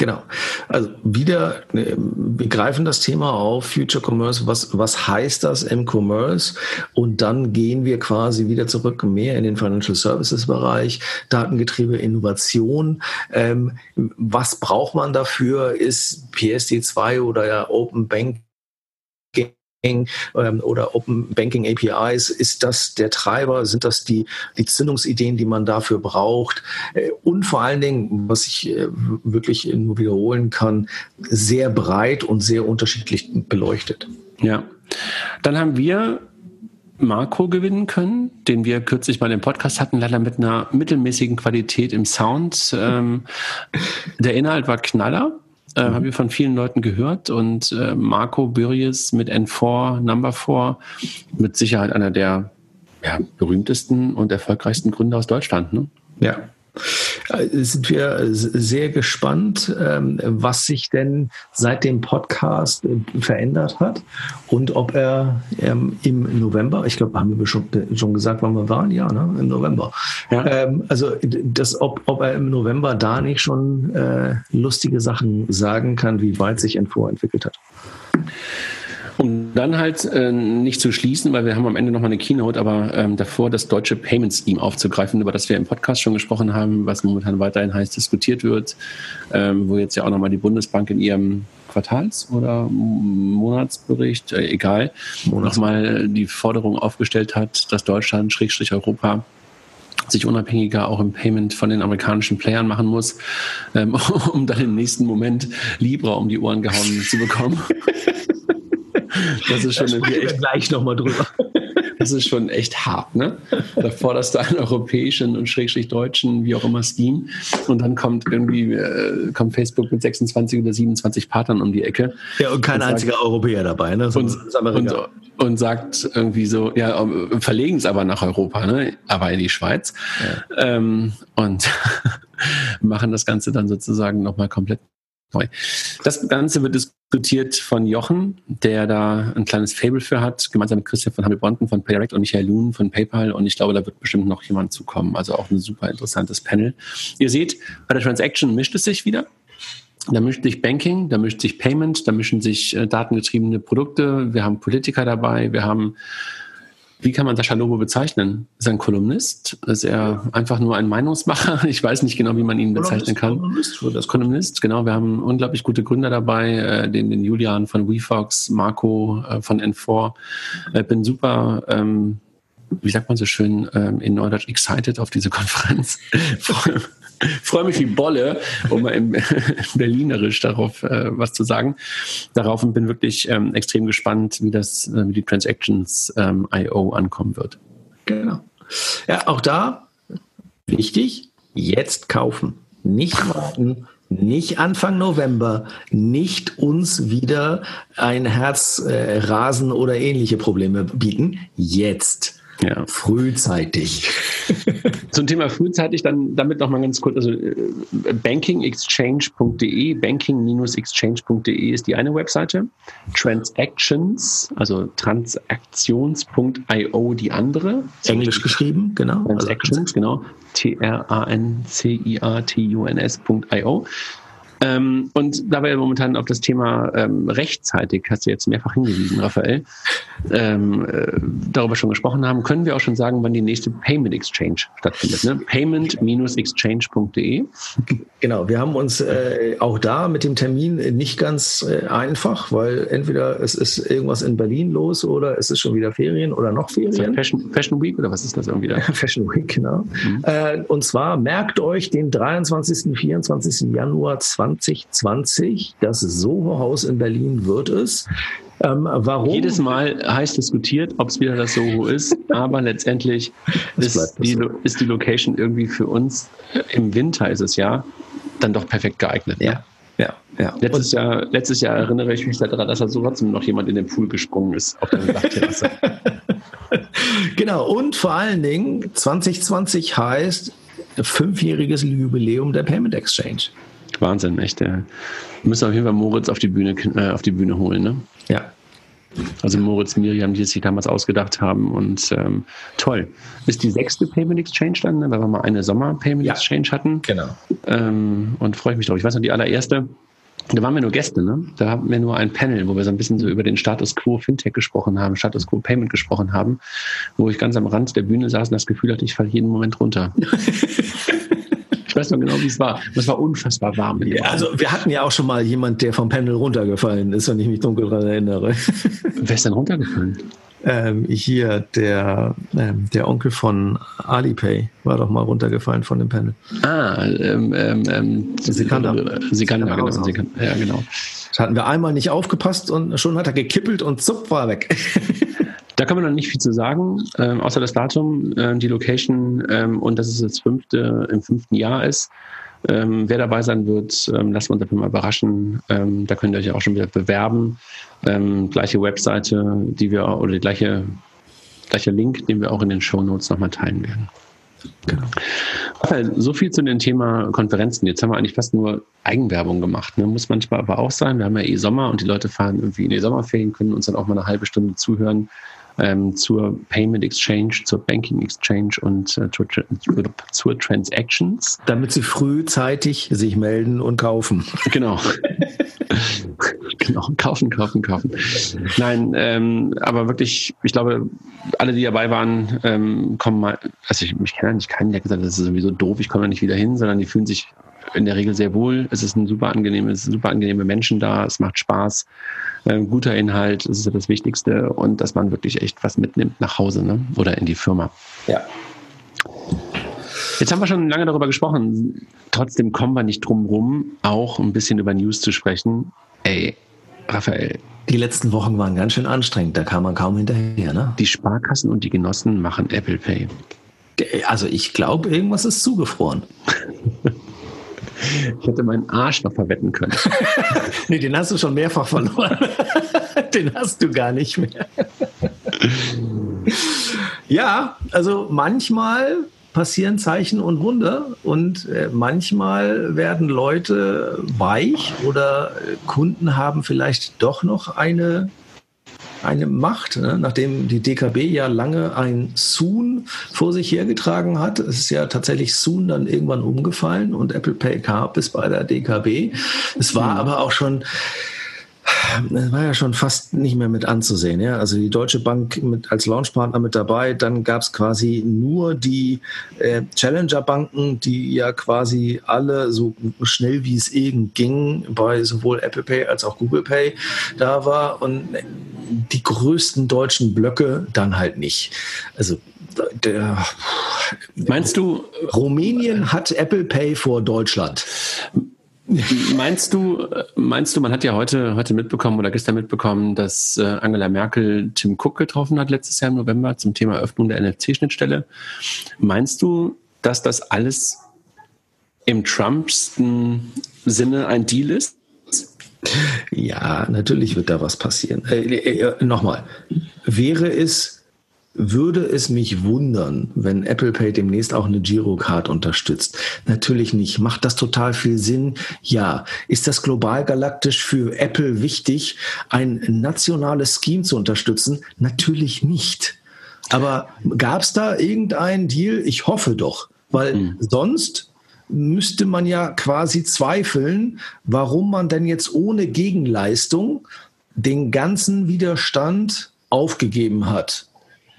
Genau. Also wieder, äh, wir greifen das Thema auf, Future Commerce, was, was heißt das im Commerce? Und dann gehen wir quasi wieder zurück mehr in den Financial Services Bereich, Datengetriebe, Innovation. Ähm, was braucht man dafür? Ist PSD2 oder ja Open Bank oder Open Banking APIs, ist das der Treiber? Sind das die, die Zündungsideen, die man dafür braucht? Äh, und vor allen Dingen, was ich äh, wirklich nur wiederholen kann, sehr breit und sehr unterschiedlich beleuchtet. Ja, dann haben wir Marco gewinnen können, den wir kürzlich mal im Podcast hatten, leider mit einer mittelmäßigen Qualität im Sound. Ähm, der Inhalt war Knaller. Äh, mhm. Haben wir von vielen Leuten gehört und äh, Marco Bürjes mit N4, Number 4, mit Sicherheit einer der ja, berühmtesten und erfolgreichsten Gründer aus Deutschland. Ne? Ja, sind wir sehr gespannt, ähm, was sich denn seit dem Podcast äh, verändert hat und ob er ähm, im November, ich glaube, haben wir schon, gesagt, wann wir waren, ja, ne? im November. Ja. Ähm, also, das, ob, ob er im November da nicht schon äh, lustige Sachen sagen kann, wie weit sich N4 entwickelt hat. Um dann halt äh, nicht zu schließen, weil wir haben am Ende nochmal eine Keynote, aber ähm, davor das deutsche Payment Scheme aufzugreifen, über das wir im Podcast schon gesprochen haben, was momentan weiterhin heiß diskutiert wird, ähm, wo jetzt ja auch nochmal die Bundesbank in ihrem Quartals- oder Monatsbericht, äh, egal, nochmal die Forderung aufgestellt hat, dass Deutschland, Schrägstrich Europa, sich unabhängiger auch im Payment von den amerikanischen Playern machen muss, ähm, um dann im nächsten Moment Libra um die Ohren gehauen zu bekommen. Das ist schon da irgendwie echt. gleich nochmal drüber. Das ist schon echt hart, ne? Da forderst du einen europäischen und schrägstrich deutschen, wie auch immer, Scheme. Und dann kommt irgendwie, äh, kommt Facebook mit 26 oder 27 Partnern um die Ecke. Ja, und kein und einziger sagt, Europäer dabei, ne? Und, und, und, sagt irgendwie so, ja, verlegen es aber nach Europa, ne? Aber in die Schweiz. Ja. Ähm, und machen das Ganze dann sozusagen nochmal komplett neu. Das Ganze wird diskutiert von Jochen, der da ein kleines Fable für hat, gemeinsam mit Christian von Hamilbronten von PayDirect und Michael Loon von PayPal. Und ich glaube, da wird bestimmt noch jemand zukommen. Also auch ein super interessantes Panel. Ihr seht, bei der Transaction mischt es sich wieder. Da mischt sich Banking, da mischt sich Payment, da mischen sich äh, datengetriebene Produkte. Wir haben Politiker dabei, wir haben wie kann man Sascha Lobo bezeichnen? Ist er ein Kolumnist? Ist er einfach nur ein Meinungsmacher? Ich weiß nicht genau, wie man ihn bezeichnen kann. Kolumnist, das Kolumnist, genau. Wir haben unglaublich gute Gründer dabei, äh, den, den Julian von WeFox, Marco äh, von N4. Äh, bin super ähm, wie sagt man so schön ähm, in Neudeutsch, excited auf diese Konferenz. freue mich wie Bolle, um mal im Berlinerisch darauf äh, was zu sagen. Darauf und bin wirklich ähm, extrem gespannt, wie das, äh, wie die Transactions ähm, IO ankommen wird. Genau. Ja, auch da wichtig, jetzt kaufen. Nicht warten, nicht Anfang November, nicht uns wieder ein Herzrasen äh, oder ähnliche Probleme bieten. Jetzt. Ja. Frühzeitig. Zum Thema frühzeitig dann damit noch mal ganz kurz, also äh, bankingexchange.de, banking-exchange.de ist die eine Webseite. Transactions, also transaktions.io die andere. Englisch geschrieben, genau. Transactions, also, genau. T-R-A-N-C-I-A-T-U-N-S.io. Ähm, und da wir ja momentan auf das Thema ähm, rechtzeitig, hast du jetzt mehrfach hingewiesen, Raphael, ähm, äh, darüber schon gesprochen haben, können wir auch schon sagen, wann die nächste Payment Exchange stattfindet. Ne? Payment-exchange.de. Genau, wir haben uns äh, auch da mit dem Termin nicht ganz äh, einfach, weil entweder es ist irgendwas in Berlin los oder es ist schon wieder Ferien oder noch Ferien. Fashion, Fashion Week oder was ist das irgendwie da? Fashion Week, genau. Mhm. Äh, und zwar merkt euch den 23. 24. Januar 20 2020. Das Soho-Haus in Berlin wird es. Ähm, warum? Jedes Mal heiß diskutiert, ob es wieder das Soho ist, aber letztendlich ist die, so. ist die Location irgendwie für uns, im Winter ist es ja, dann doch perfekt geeignet. Ne? Ja. Ja, ja. Letztes, Jahr, letztes Jahr erinnere ich mich daran, dass da so trotzdem noch jemand in den Pool gesprungen ist auf der Dachterrasse. genau, und vor allen Dingen 2020 heißt fünfjähriges Jubiläum der Payment Exchange. Wahnsinn, echt. Wir müssen auf jeden Fall Moritz auf die Bühne, äh, auf die Bühne holen, ne? Ja. Also Moritz Miriam, die es sich damals ausgedacht haben und ähm, toll. Ist die sechste Payment Exchange dann, ne? weil wir mal eine Sommer Payment ja, Exchange hatten. Genau. Ähm, und freue ich mich drauf. Ich weiß noch, die allererste, da waren wir nur Gäste, ne? Da hatten wir nur ein Panel, wo wir so ein bisschen so über den Status Quo Fintech gesprochen haben, Status Quo Payment gesprochen haben, wo ich ganz am Rand der Bühne saß und das Gefühl hatte, ich falle jeden Moment runter. Ich weiß noch genau, wie es war. Es war unfassbar warm. Ja, also wir hatten ja auch schon mal jemand, der vom Panel runtergefallen ist, wenn ich mich dunkel daran erinnere. Wer ist denn runtergefallen? Ähm, hier, der, ähm, der Onkel von Alipay war doch mal runtergefallen von dem Panel. Ah, ähm, ähm, ähm Sikander. Sikander, genau. Sikander, ja, genau. Das hatten wir einmal nicht aufgepasst und schon hat er gekippelt und zupp war er weg. Da kann man noch nicht viel zu sagen, ähm, außer das Datum, äh, die Location ähm, und dass es das fünfte, im fünften Jahr ist. Ähm, wer dabei sein wird, ähm, lassen wir uns dafür mal überraschen. Ähm, da könnt ihr euch auch schon wieder bewerben. Ähm, gleiche Webseite, die wir oder die gleiche, gleiche Link, den wir auch in den Show Notes nochmal teilen werden. Genau. Raphael, so viel zu dem Thema Konferenzen. Jetzt haben wir eigentlich fast nur Eigenwerbung gemacht. Ne? Muss manchmal aber auch sein. Wir haben ja eh Sommer und die Leute fahren irgendwie in die Sommerferien, können uns dann auch mal eine halbe Stunde zuhören ähm, zur Payment Exchange, zur Banking Exchange und äh, zur, zur Transactions. Damit sie frühzeitig sich melden und kaufen. Genau. genau, kaufen, kaufen, kaufen. Nein, ähm, aber wirklich, ich glaube, alle, die dabei waren, ähm, kommen mal, also ich mich kenne nicht keinen, der gesagt hat, das ist sowieso doof, ich komme da nicht wieder hin, sondern die fühlen sich in der Regel sehr wohl. Es ist ein super angenehmes, super angenehme Menschen da, es macht Spaß äh, guter Inhalt, das ist ja das Wichtigste und dass man wirklich echt was mitnimmt nach Hause ne? oder in die Firma. Ja. Jetzt haben wir schon lange darüber gesprochen. Trotzdem kommen wir nicht drum rum, auch ein bisschen über News zu sprechen. Ey, Raphael. Die letzten Wochen waren ganz schön anstrengend, da kam man kaum hinterher, ne? Die Sparkassen und die Genossen machen Apple Pay. Also ich glaube, irgendwas ist zugefroren. Ich hätte meinen Arsch noch verwetten können. nee, den hast du schon mehrfach verloren. den hast du gar nicht mehr. ja, also manchmal passieren Zeichen und Wunder und äh, manchmal werden Leute weich oder Kunden haben vielleicht doch noch eine eine Macht, ne? nachdem die DKB ja lange ein Soon vor sich hergetragen hat. Es ist ja tatsächlich Soon dann irgendwann umgefallen und Apple Pay gab es bei der DKB. Es war mhm. aber auch schon das war ja schon fast nicht mehr mit anzusehen. Ja? Also die Deutsche Bank mit, als Launchpartner mit dabei, dann gab es quasi nur die äh, Challenger-Banken, die ja quasi alle so schnell wie es irgend ging bei sowohl Apple Pay als auch Google Pay da war und die größten deutschen Blöcke dann halt nicht. Also der, Meinst du, Rumänien hat Apple Pay vor Deutschland? Meinst du, meinst du, man hat ja heute, heute mitbekommen oder gestern mitbekommen, dass äh, Angela Merkel Tim Cook getroffen hat letztes Jahr im November zum Thema Öffnung der NFC-Schnittstelle. Meinst du, dass das alles im Trumpsten Sinne ein Deal ist? Ja, natürlich wird da was passieren. Äh, äh, äh Nochmal, wäre es würde es mich wundern, wenn Apple Pay demnächst auch eine Girocard unterstützt. Natürlich nicht. Macht das total viel Sinn? Ja. Ist das global galaktisch für Apple wichtig, ein nationales Scheme zu unterstützen? Natürlich nicht. Aber gab es da irgendeinen Deal? Ich hoffe doch, weil mhm. sonst müsste man ja quasi zweifeln, warum man denn jetzt ohne Gegenleistung den ganzen Widerstand aufgegeben hat.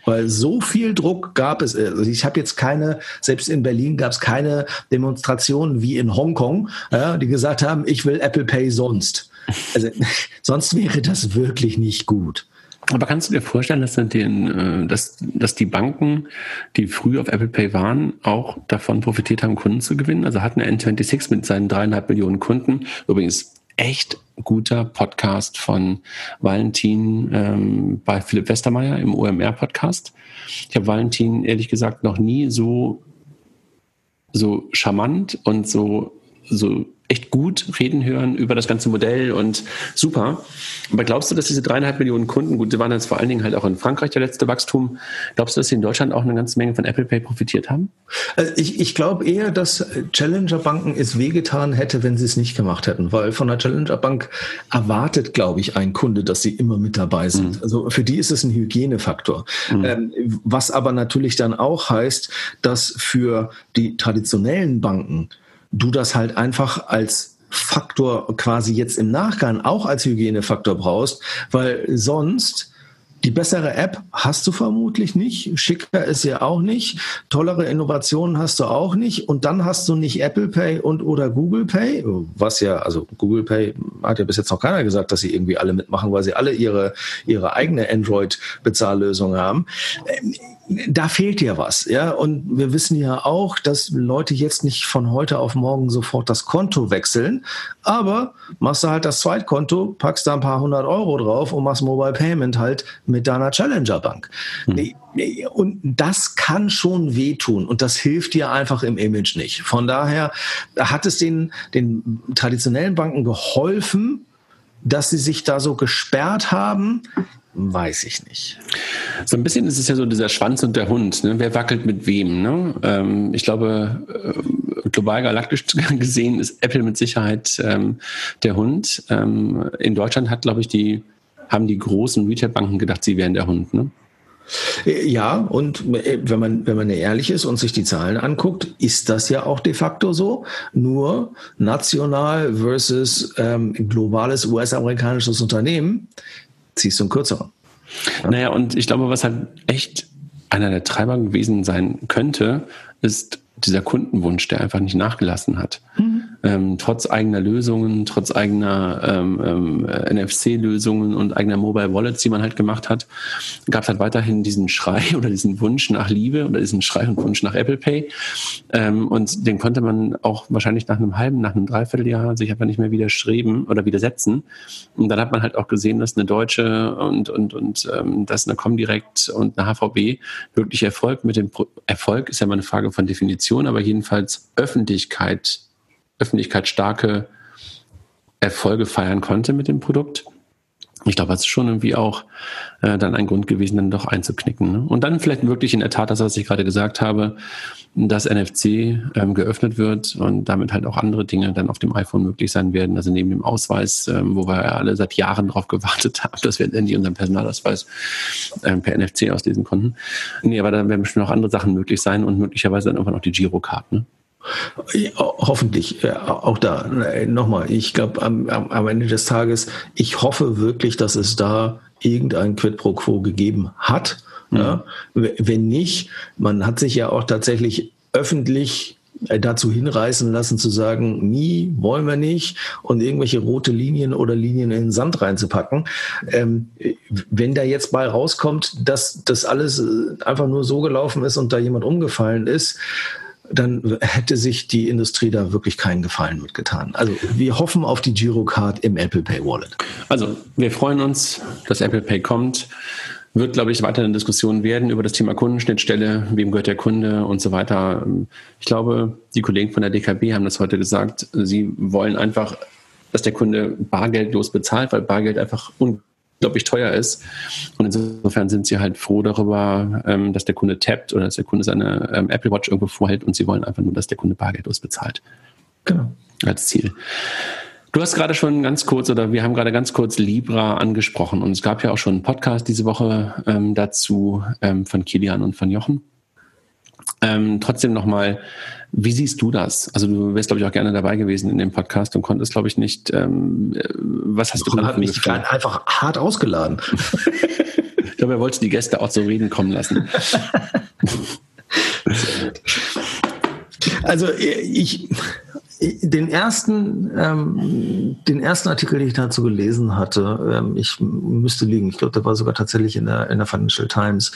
Weil so viel Druck gab es. Also ich habe jetzt keine, selbst in Berlin gab es keine Demonstrationen wie in Hongkong, ja, die gesagt haben, ich will Apple Pay sonst. Also sonst wäre das wirklich nicht gut. Aber kannst du dir vorstellen, dass, den, äh, dass, dass die Banken, die früh auf Apple Pay waren, auch davon profitiert haben, Kunden zu gewinnen? Also hatten N26 mit seinen dreieinhalb Millionen Kunden, übrigens echt guter Podcast von Valentin ähm, bei Philipp Westermeier im OMR-Podcast. Ich habe Valentin ehrlich gesagt noch nie so, so charmant und so, so echt gut reden hören über das ganze Modell und super. Aber glaubst du, dass diese dreieinhalb Millionen Kunden, gut, die waren jetzt vor allen Dingen halt auch in Frankreich der letzte Wachstum, glaubst du, dass sie in Deutschland auch eine ganze Menge von Apple Pay profitiert haben? Also ich, ich glaube eher, dass Challenger-Banken es wehgetan hätte, wenn sie es nicht gemacht hätten, weil von der Challenger-Bank erwartet, glaube ich, ein Kunde, dass sie immer mit dabei sind. Mhm. Also für die ist es ein Hygienefaktor. Mhm. Ähm, was aber natürlich dann auch heißt, dass für die traditionellen Banken du das halt einfach als Faktor quasi jetzt im Nachgang auch als Hygienefaktor brauchst, weil sonst die bessere App hast du vermutlich nicht, schicker ist ja auch nicht, tollere Innovationen hast du auch nicht und dann hast du nicht Apple Pay und oder Google Pay, was ja, also Google Pay hat ja bis jetzt noch keiner gesagt, dass sie irgendwie alle mitmachen, weil sie alle ihre, ihre eigene Android-Bezahllösung haben. Ähm, da fehlt ja was, ja. Und wir wissen ja auch, dass Leute jetzt nicht von heute auf morgen sofort das Konto wechseln, aber machst du halt das Zweitkonto, packst da ein paar hundert Euro drauf und machst Mobile Payment halt mit deiner Challenger Bank. Mhm. Und das kann schon wehtun und das hilft dir einfach im Image nicht. Von daher hat es den, den traditionellen Banken geholfen, dass sie sich da so gesperrt haben. Weiß ich nicht. So ein bisschen ist es ja so dieser Schwanz und der Hund. Ne? Wer wackelt mit wem? Ne? Ähm, ich glaube, äh, global galaktisch gesehen ist Apple mit Sicherheit ähm, der Hund. Ähm, in Deutschland hat, glaube ich, die, haben die großen Retailbanken gedacht, sie wären der Hund. Ne? Äh, ja, und äh, wenn man, wenn man ehrlich ist und sich die Zahlen anguckt, ist das ja auch de facto so. Nur national versus ähm, globales US-amerikanisches Unternehmen ziehst du einen kürzeren. Ja? Naja, und ich glaube, was halt echt einer der Treiber gewesen sein könnte, ist dieser Kundenwunsch, der einfach nicht nachgelassen hat. Mhm ähm, trotz eigener Lösungen, trotz eigener ähm, ähm, NFC-Lösungen und eigener Mobile Wallets, die man halt gemacht hat, gab es halt weiterhin diesen Schrei oder diesen Wunsch nach Liebe oder diesen Schrei und Wunsch nach Apple Pay. Ähm, und den konnte man auch wahrscheinlich nach einem halben, nach einem Dreivierteljahr sich einfach nicht mehr widerstreben oder widersetzen. Und dann hat man halt auch gesehen, dass eine Deutsche und, und, und ähm, dass eine Comdirect und eine HVB wirklich Erfolg mit dem Pro Erfolg ist ja mal eine Frage von Definition, aber jedenfalls Öffentlichkeit Öffentlichkeit starke Erfolge feiern konnte mit dem Produkt. Ich glaube, das ist schon irgendwie auch äh, dann ein Grund gewesen, dann doch einzuknicken. Ne? Und dann vielleicht wirklich in der Tat das, was ich gerade gesagt habe, dass NFC ähm, geöffnet wird und damit halt auch andere Dinge dann auf dem iPhone möglich sein werden. Also neben dem Ausweis, ähm, wo wir alle seit Jahren darauf gewartet haben, dass wir endlich unseren Personalausweis ähm, per NFC auslesen konnten. Nee, aber dann werden bestimmt auch andere Sachen möglich sein und möglicherweise dann irgendwann auch die Girocard. Ne? Hoffentlich, auch da, nochmal, ich glaube am, am Ende des Tages, ich hoffe wirklich, dass es da irgendein Quid pro Quo gegeben hat. Mhm. Ja. Wenn nicht, man hat sich ja auch tatsächlich öffentlich äh, dazu hinreißen lassen zu sagen, nie wollen wir nicht und irgendwelche rote Linien oder Linien in den Sand reinzupacken. Ähm, wenn da jetzt bei rauskommt, dass das alles äh, einfach nur so gelaufen ist und da jemand umgefallen ist, dann hätte sich die Industrie da wirklich keinen Gefallen mitgetan. Also wir hoffen auf die Girocard im Apple Pay Wallet. Also wir freuen uns, dass Apple Pay kommt. wird, glaube ich, weiter eine Diskussion werden über das Thema Kundenschnittstelle, wem gehört der Kunde und so weiter. Ich glaube, die Kollegen von der DKB haben das heute gesagt. Sie wollen einfach, dass der Kunde bargeldlos bezahlt, weil Bargeld einfach unglaublich teuer ist. Und insofern sind sie halt froh darüber, ähm, dass der Kunde tappt oder dass der Kunde seine ähm, Apple Watch irgendwo vorhält und sie wollen einfach nur, dass der Kunde bargeldlos bezahlt. Genau. Als Ziel. Du hast gerade schon ganz kurz oder wir haben gerade ganz kurz Libra angesprochen und es gab ja auch schon einen Podcast diese Woche ähm, dazu ähm, von Kilian und von Jochen. Ähm, trotzdem nochmal, wie siehst du das? Also du wärst, glaube ich, auch gerne dabei gewesen in dem Podcast und konntest, glaube ich, nicht. Ähm, äh, was hast du gerade mich einfach hart ausgeladen. ich glaube, er wollte die Gäste auch so reden kommen lassen. Also ich, den ersten, ähm, den ersten Artikel, den ich dazu gelesen hatte, ähm, ich müsste liegen, ich glaube, der war sogar tatsächlich in der, in der Financial Times,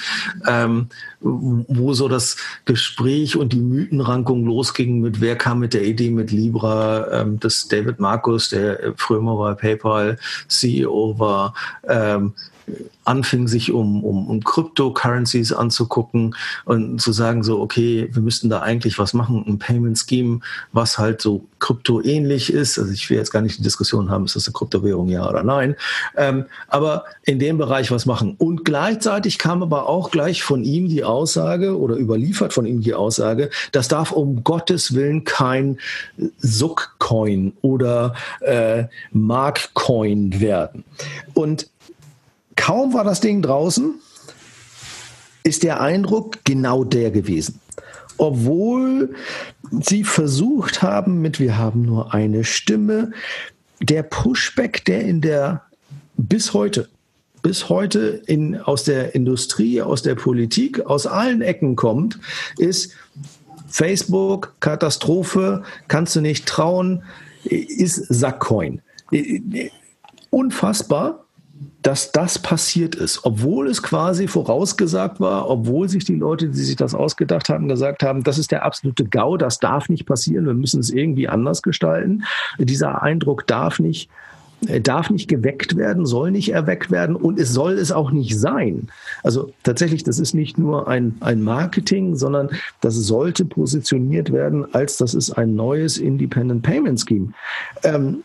ähm, wo so das Gespräch und die Mythenrankung losging mit, wer kam mit der Idee mit Libra, ähm, dass David Markus, der früher mal bei PayPal CEO war, ähm, anfing, sich um, um, um Cryptocurrencies anzugucken und zu sagen, so, okay, wir müssten da eigentlich was machen, ein Payment Scheme, was halt so kryptoähnlich ist. Also ich will jetzt gar nicht die Diskussion haben, ist das eine Kryptowährung, ja oder nein. Ähm, aber in dem Bereich was machen. Und gleichzeitig kam aber auch gleich von ihm die Aussage oder überliefert von ihm die Aussage, das darf um Gottes Willen kein Suck-Coin oder äh, Mark-Coin werden. Und Kaum war das Ding draußen, ist der Eindruck genau der gewesen. Obwohl sie versucht haben mit wir haben nur eine Stimme, der Pushback, der in der bis heute bis heute in, aus der Industrie, aus der Politik, aus allen Ecken kommt, ist Facebook, Katastrophe, kannst du nicht trauen, ist Sackcoin. Unfassbar dass das passiert ist, obwohl es quasi vorausgesagt war, obwohl sich die Leute, die sich das ausgedacht haben, gesagt haben, das ist der absolute GAU, das darf nicht passieren, wir müssen es irgendwie anders gestalten. Dieser Eindruck darf nicht äh, darf nicht geweckt werden, soll nicht erweckt werden und es soll es auch nicht sein. Also tatsächlich, das ist nicht nur ein, ein Marketing, sondern das sollte positioniert werden, als das ist ein neues Independent Payment Scheme. Ähm,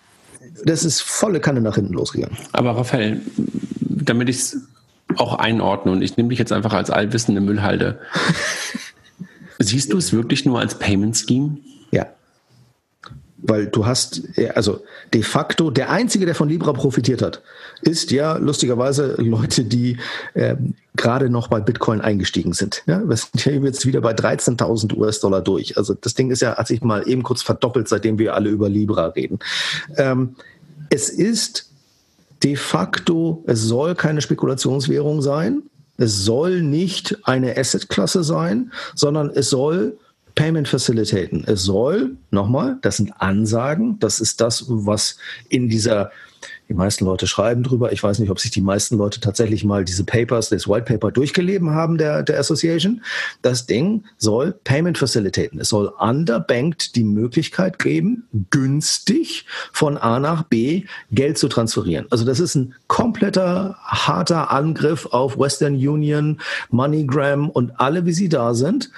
das ist volle Kanne nach hinten losgegangen. Aber Raphael, damit ich es auch einordne und ich nehme dich jetzt einfach als allwissende Müllhalde. Siehst du es wirklich nur als Payment Scheme? Ja. Weil du hast, also de facto, der Einzige, der von Libra profitiert hat, ist ja lustigerweise Leute, die äh, gerade noch bei Bitcoin eingestiegen sind. Ja, wir sind ja jetzt wieder bei 13.000 US-Dollar durch. Also das Ding ist ja, hat sich mal eben kurz verdoppelt, seitdem wir alle über Libra reden. Ähm, es ist de facto, es soll keine Spekulationswährung sein. Es soll nicht eine Assetklasse sein, sondern es soll Payment facilitaten. Es soll, nochmal, das sind Ansagen, das ist das, was in dieser die meisten Leute schreiben drüber. Ich weiß nicht, ob sich die meisten Leute tatsächlich mal diese Papers, das White Paper durchgeleben haben, der, der Association. Das Ding soll Payment facilitaten. Es soll underbanked die Möglichkeit geben, günstig von A nach B Geld zu transferieren. Also das ist ein kompletter harter Angriff auf Western Union, MoneyGram und alle, wie sie da sind.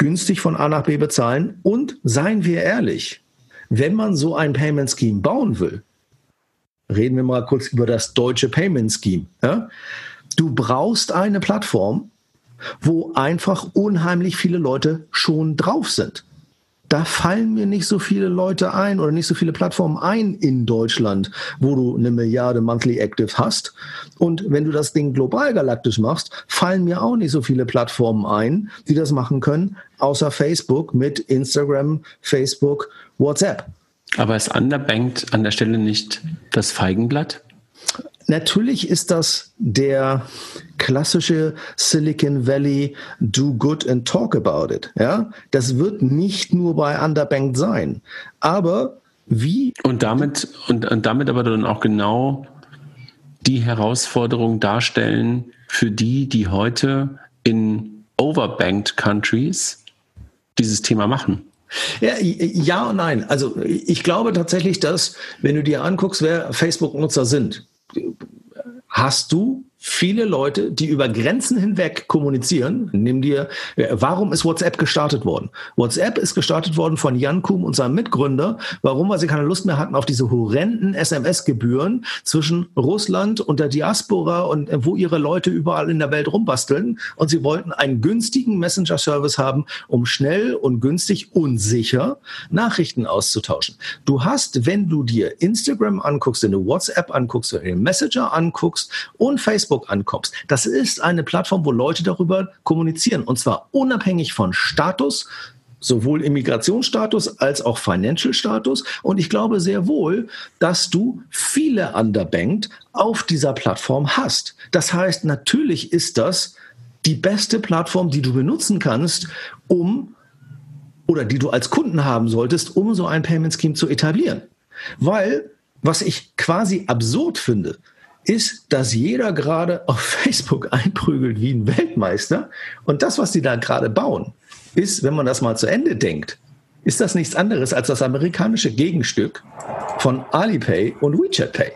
Günstig von A nach B bezahlen. Und seien wir ehrlich, wenn man so ein Payment Scheme bauen will, reden wir mal kurz über das deutsche Payment Scheme. Ja? Du brauchst eine Plattform, wo einfach unheimlich viele Leute schon drauf sind. Da fallen mir nicht so viele Leute ein oder nicht so viele Plattformen ein in Deutschland, wo du eine Milliarde Monthly Active hast. Und wenn du das Ding global galaktisch machst, fallen mir auch nicht so viele Plattformen ein, die das machen können, außer Facebook mit Instagram, Facebook, WhatsApp. Aber ist underbanked an der Stelle nicht das Feigenblatt? Natürlich ist das der klassische Silicon Valley do good and talk about it. Ja, das wird nicht nur bei underbanked sein, aber wie und damit und, und damit aber dann auch genau die Herausforderung darstellen für die, die heute in overbanked countries dieses Thema machen. Ja, ja und nein. Also ich glaube tatsächlich, dass, wenn du dir anguckst, wer Facebook-Nutzer sind, hast du viele Leute, die über Grenzen hinweg kommunizieren. Nimm dir, äh, warum ist WhatsApp gestartet worden? WhatsApp ist gestartet worden von Jan Kum und seinem Mitgründer. Warum? Weil sie keine Lust mehr hatten auf diese horrenden SMS-Gebühren zwischen Russland und der Diaspora und äh, wo ihre Leute überall in der Welt rumbasteln. Und sie wollten einen günstigen Messenger-Service haben, um schnell und günstig und sicher Nachrichten auszutauschen. Du hast, wenn du dir Instagram anguckst, wenn du WhatsApp anguckst, wenn du Messenger anguckst und Facebook Facebook ankommst. Das ist eine Plattform, wo Leute darüber kommunizieren und zwar unabhängig von Status, sowohl Immigrationsstatus als auch Financial Status. Und ich glaube sehr wohl, dass du viele underbanked auf dieser Plattform hast. Das heißt, natürlich ist das die beste Plattform, die du benutzen kannst, um oder die du als Kunden haben solltest, um so ein Payment Scheme zu etablieren. Weil, was ich quasi absurd finde, ist, dass jeder gerade auf Facebook einprügelt wie ein Weltmeister. Und das, was die da gerade bauen, ist, wenn man das mal zu Ende denkt, ist das nichts anderes als das amerikanische Gegenstück von Alipay und WeChat Pay.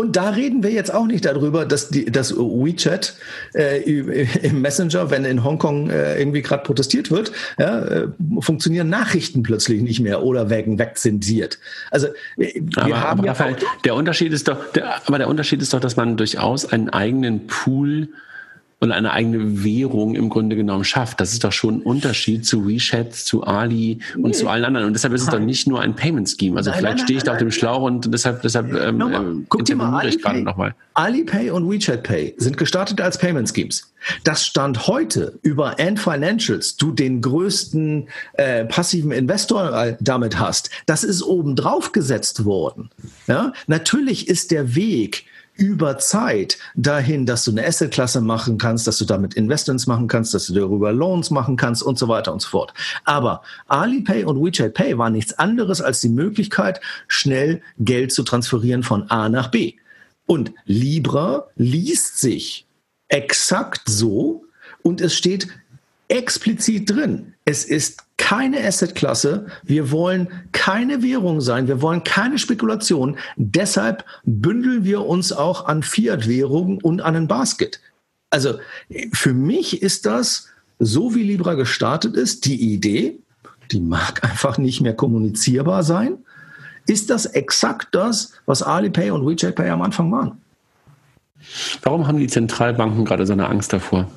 Und da reden wir jetzt auch nicht darüber, dass die, das WeChat äh, im Messenger, wenn in Hongkong äh, irgendwie gerade protestiert wird, ja, äh, funktionieren Nachrichten plötzlich nicht mehr oder werden wegzensiert. Also wir aber, haben aber ja Raphael, der Unterschied ist doch, der, aber der Unterschied ist doch, dass man durchaus einen eigenen Pool und eine eigene Währung im Grunde genommen schafft. Das ist doch schon ein Unterschied zu WeChat, zu Ali und nee. zu allen anderen. Und deshalb ist es doch nicht nur ein Payment Scheme. Also nein, vielleicht nein, stehe ich da auf dem Schlauch und deshalb, deshalb ähm, Nochmal, ähm, guck dir mal Ali gerade nochmal. Alipay und WeChat Pay sind gestartet als Payment Schemes. Das stand heute über Ant Financials, du den größten äh, passiven Investor äh, damit hast. Das ist obendrauf gesetzt worden. Ja? Natürlich ist der Weg, über Zeit dahin, dass du eine Assetklasse machen kannst, dass du damit Investments machen kannst, dass du darüber Loans machen kannst und so weiter und so fort. Aber Alipay und WeChat Pay waren nichts anderes als die Möglichkeit, schnell Geld zu transferieren von A nach B. Und Libra liest sich exakt so und es steht explizit drin. Es ist keine Assetklasse. Wir wollen keine Währung sein. Wir wollen keine Spekulation. Deshalb bündeln wir uns auch an Fiat-Währungen und an ein Basket. Also für mich ist das, so wie Libra gestartet ist, die Idee, die mag einfach nicht mehr kommunizierbar sein. Ist das exakt das, was Alipay und WeChat Pay am Anfang waren? Warum haben die Zentralbanken gerade so eine Angst davor?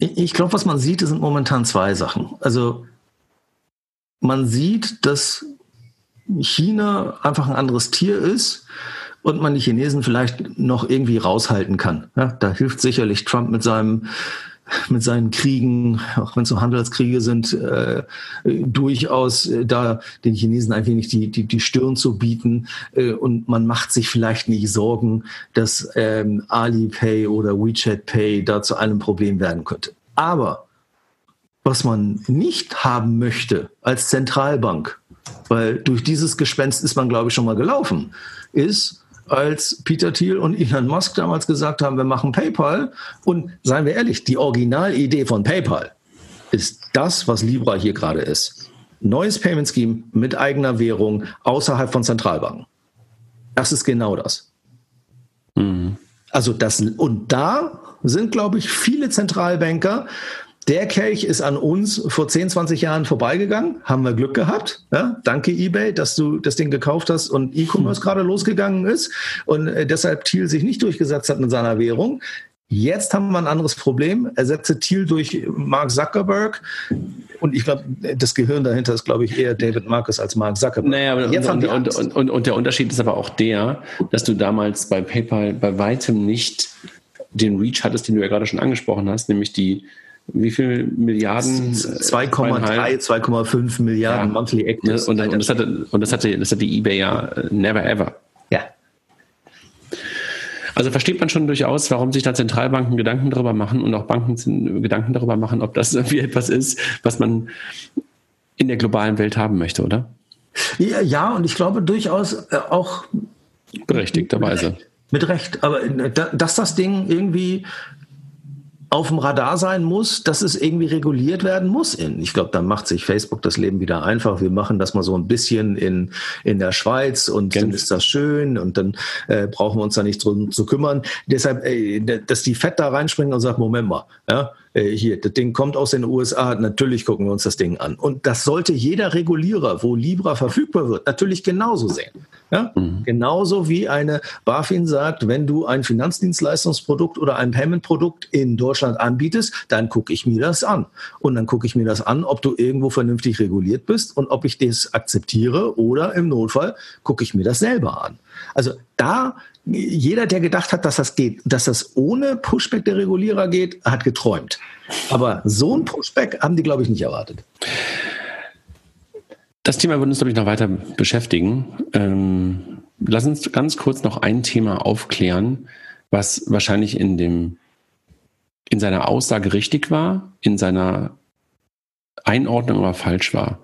Ich glaube, was man sieht, sind momentan zwei Sachen. Also man sieht, dass China einfach ein anderes Tier ist und man die Chinesen vielleicht noch irgendwie raushalten kann. Ja, da hilft sicherlich Trump mit seinem mit seinen Kriegen, auch wenn es so Handelskriege sind, äh, durchaus äh, da den Chinesen ein wenig die, die, die Stirn zu bieten. Äh, und man macht sich vielleicht nicht Sorgen, dass ähm, Alipay oder WeChat Pay da zu einem Problem werden könnte. Aber was man nicht haben möchte als Zentralbank, weil durch dieses Gespenst ist man, glaube ich, schon mal gelaufen, ist, als Peter Thiel und Elon Musk damals gesagt haben, wir machen PayPal. Und seien wir ehrlich, die Originalidee von PayPal ist das, was Libra hier gerade ist. Neues Payment Scheme mit eigener Währung außerhalb von Zentralbanken. Das ist genau das. Mhm. Also das, und da sind, glaube ich, viele Zentralbanker der Kelch ist an uns vor 10, 20 Jahren vorbeigegangen. Haben wir Glück gehabt. Ja, danke eBay, dass du das Ding gekauft hast und E-Commerce hm. gerade losgegangen ist und äh, deshalb Thiel sich nicht durchgesetzt hat mit seiner Währung. Jetzt haben wir ein anderes Problem. Ersetze Thiel durch Mark Zuckerberg. Und ich glaube, das Gehirn dahinter ist, glaube ich, eher David Marcus als Mark Zuckerberg. Naja, aber Jetzt und, und, und, und, und der Unterschied ist aber auch der, dass du damals bei PayPal bei weitem nicht den Reach hattest, den du ja gerade schon angesprochen hast, nämlich die wie viel Milliarden? 2,3, 2,5 Milliarden ja. Monthly Actives. Und, und, das hatte, und das hatte, das hatte eBay ja äh, never ever. Ja. Also versteht man schon durchaus, warum sich da Zentralbanken Gedanken darüber machen und auch Banken Gedanken darüber machen, ob das irgendwie etwas ist, was man in der globalen Welt haben möchte, oder? Ja, und ich glaube durchaus äh, auch berechtigterweise. Mit Recht, aber äh, dass das Ding irgendwie auf dem Radar sein muss, dass es irgendwie reguliert werden muss. Ich glaube, dann macht sich Facebook das Leben wieder einfach. Wir machen das mal so ein bisschen in, in der Schweiz und Ganz dann ist das schön und dann äh, brauchen wir uns da nicht drum zu kümmern. Deshalb, äh, dass die Fett da reinspringen und sagen, Moment mal, ja, äh, hier, das Ding kommt aus den USA, natürlich gucken wir uns das Ding an. Und das sollte jeder Regulierer, wo Libra verfügbar wird, natürlich genauso sehen. Ja? Mhm. Genauso wie eine BaFin sagt, wenn du ein Finanzdienstleistungsprodukt oder ein Payment-Produkt in Deutschland anbietest, dann gucke ich mir das an. Und dann gucke ich mir das an, ob du irgendwo vernünftig reguliert bist und ob ich das akzeptiere oder im Notfall gucke ich mir das selber an. Also da jeder, der gedacht hat, dass das geht, dass das ohne Pushback der Regulierer geht, hat geträumt. Aber so ein Pushback haben die, glaube ich, nicht erwartet. Das Thema wird uns, glaube ich, noch weiter beschäftigen. Ähm, lass uns ganz kurz noch ein Thema aufklären, was wahrscheinlich in dem, in seiner Aussage richtig war, in seiner Einordnung aber falsch war.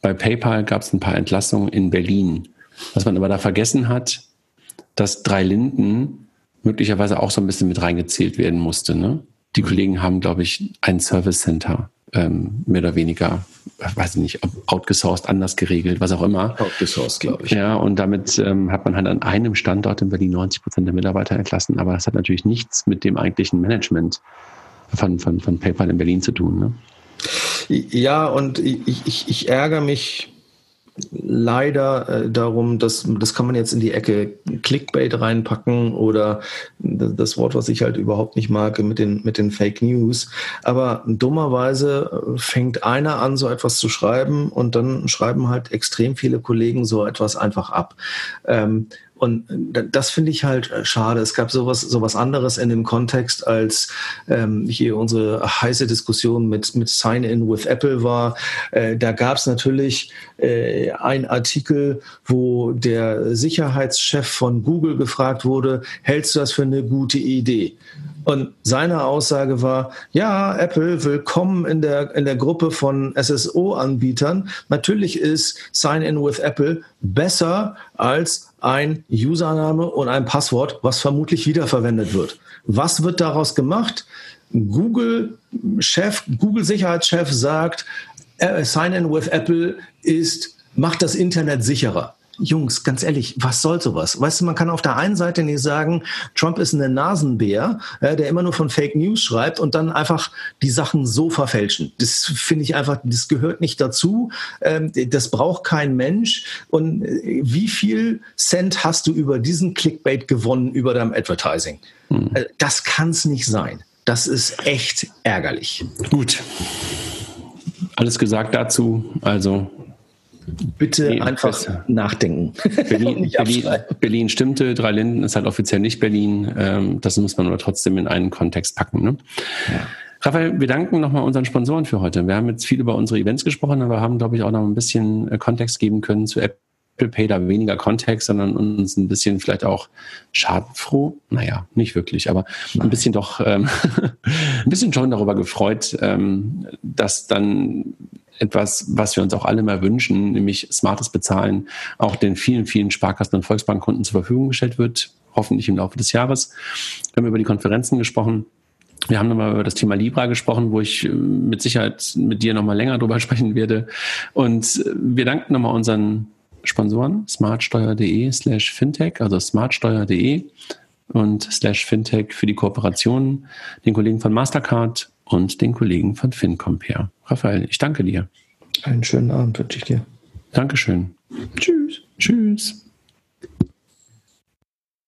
Bei PayPal gab es ein paar Entlassungen in Berlin. Was man aber da vergessen hat, dass Drei Linden möglicherweise auch so ein bisschen mit reingezählt werden musste. Ne? Die. Kollegen haben, glaube ich, ein Service Center ähm, mehr oder weniger, weiß ich nicht, outgesourced, anders geregelt, was auch immer. Outgesourced, glaube ich. Ja, und damit ähm, hat man halt an einem Standort in Berlin 90 Prozent der Mitarbeiter entlassen, aber das hat natürlich nichts mit dem eigentlichen Management von, von, von PayPal in Berlin zu tun. Ne? Ja, und ich, ich, ich ärgere mich leider äh, darum, dass das kann man jetzt in die Ecke Clickbait reinpacken oder das Wort, was ich halt überhaupt nicht mag, mit den, mit den Fake News. Aber dummerweise äh, fängt einer an, so etwas zu schreiben und dann schreiben halt extrem viele Kollegen so etwas einfach ab. Ähm, und das finde ich halt äh, schade. Es gab sowas, sowas anderes in dem Kontext, als ähm, hier unsere heiße Diskussion mit, mit Sign-in with Apple war. Äh, da gab es natürlich äh, einen Artikel, wo der Sicherheitschef von Google gefragt wurde, hältst du das für eine gute Idee? Und seine Aussage war, ja, Apple, willkommen in der, in der Gruppe von SSO-Anbietern. Natürlich ist Sign-in with Apple besser als ein Username und ein Passwort, was vermutlich wiederverwendet wird. Was wird daraus gemacht? Google-Chef, Google-Sicherheitschef sagt, äh, Sign-in with Apple ist, macht das Internet sicherer. Jungs, ganz ehrlich, was soll sowas? Weißt du, man kann auf der einen Seite nicht sagen, Trump ist eine Nasenbär, äh, der immer nur von Fake News schreibt und dann einfach die Sachen so verfälschen. Das finde ich einfach, das gehört nicht dazu. Ähm, das braucht kein Mensch. Und äh, wie viel Cent hast du über diesen Clickbait gewonnen über deinem Advertising? Hm. Äh, das kann es nicht sein. Das ist echt ärgerlich. Gut. Alles gesagt dazu. Also Bitte nee, einfach besser. nachdenken. Berlin, Berlin, Berlin, stimmte, Drei Linden ist halt offiziell nicht Berlin. Ähm, das muss man aber trotzdem in einen Kontext packen. Ne? Ja. Raphael, wir danken nochmal unseren Sponsoren für heute. Wir haben jetzt viel über unsere Events gesprochen, aber haben, glaube ich, auch noch ein bisschen äh, Kontext geben können zu Apple Pay, da weniger Kontext, sondern uns ein bisschen vielleicht auch schadenfroh. Naja, nicht wirklich, aber ein bisschen doch, ähm, ein bisschen schon darüber gefreut, ähm, dass dann etwas, was wir uns auch alle mal wünschen, nämlich smartes Bezahlen, auch den vielen, vielen Sparkassen und Volksbankkunden zur Verfügung gestellt wird, hoffentlich im Laufe des Jahres. Wir haben über die Konferenzen gesprochen. Wir haben nochmal über das Thema Libra gesprochen, wo ich äh, mit Sicherheit mit dir nochmal länger drüber sprechen werde. Und äh, wir danken nochmal unseren Sponsoren, smartsteuer.de slash fintech, also smartsteuer.de und slash fintech für die Kooperation, den Kollegen von Mastercard und den Kollegen von FinCompare. Raphael, ich danke dir. Einen schönen Abend wünsche ich dir. Dankeschön. Tschüss. Tschüss.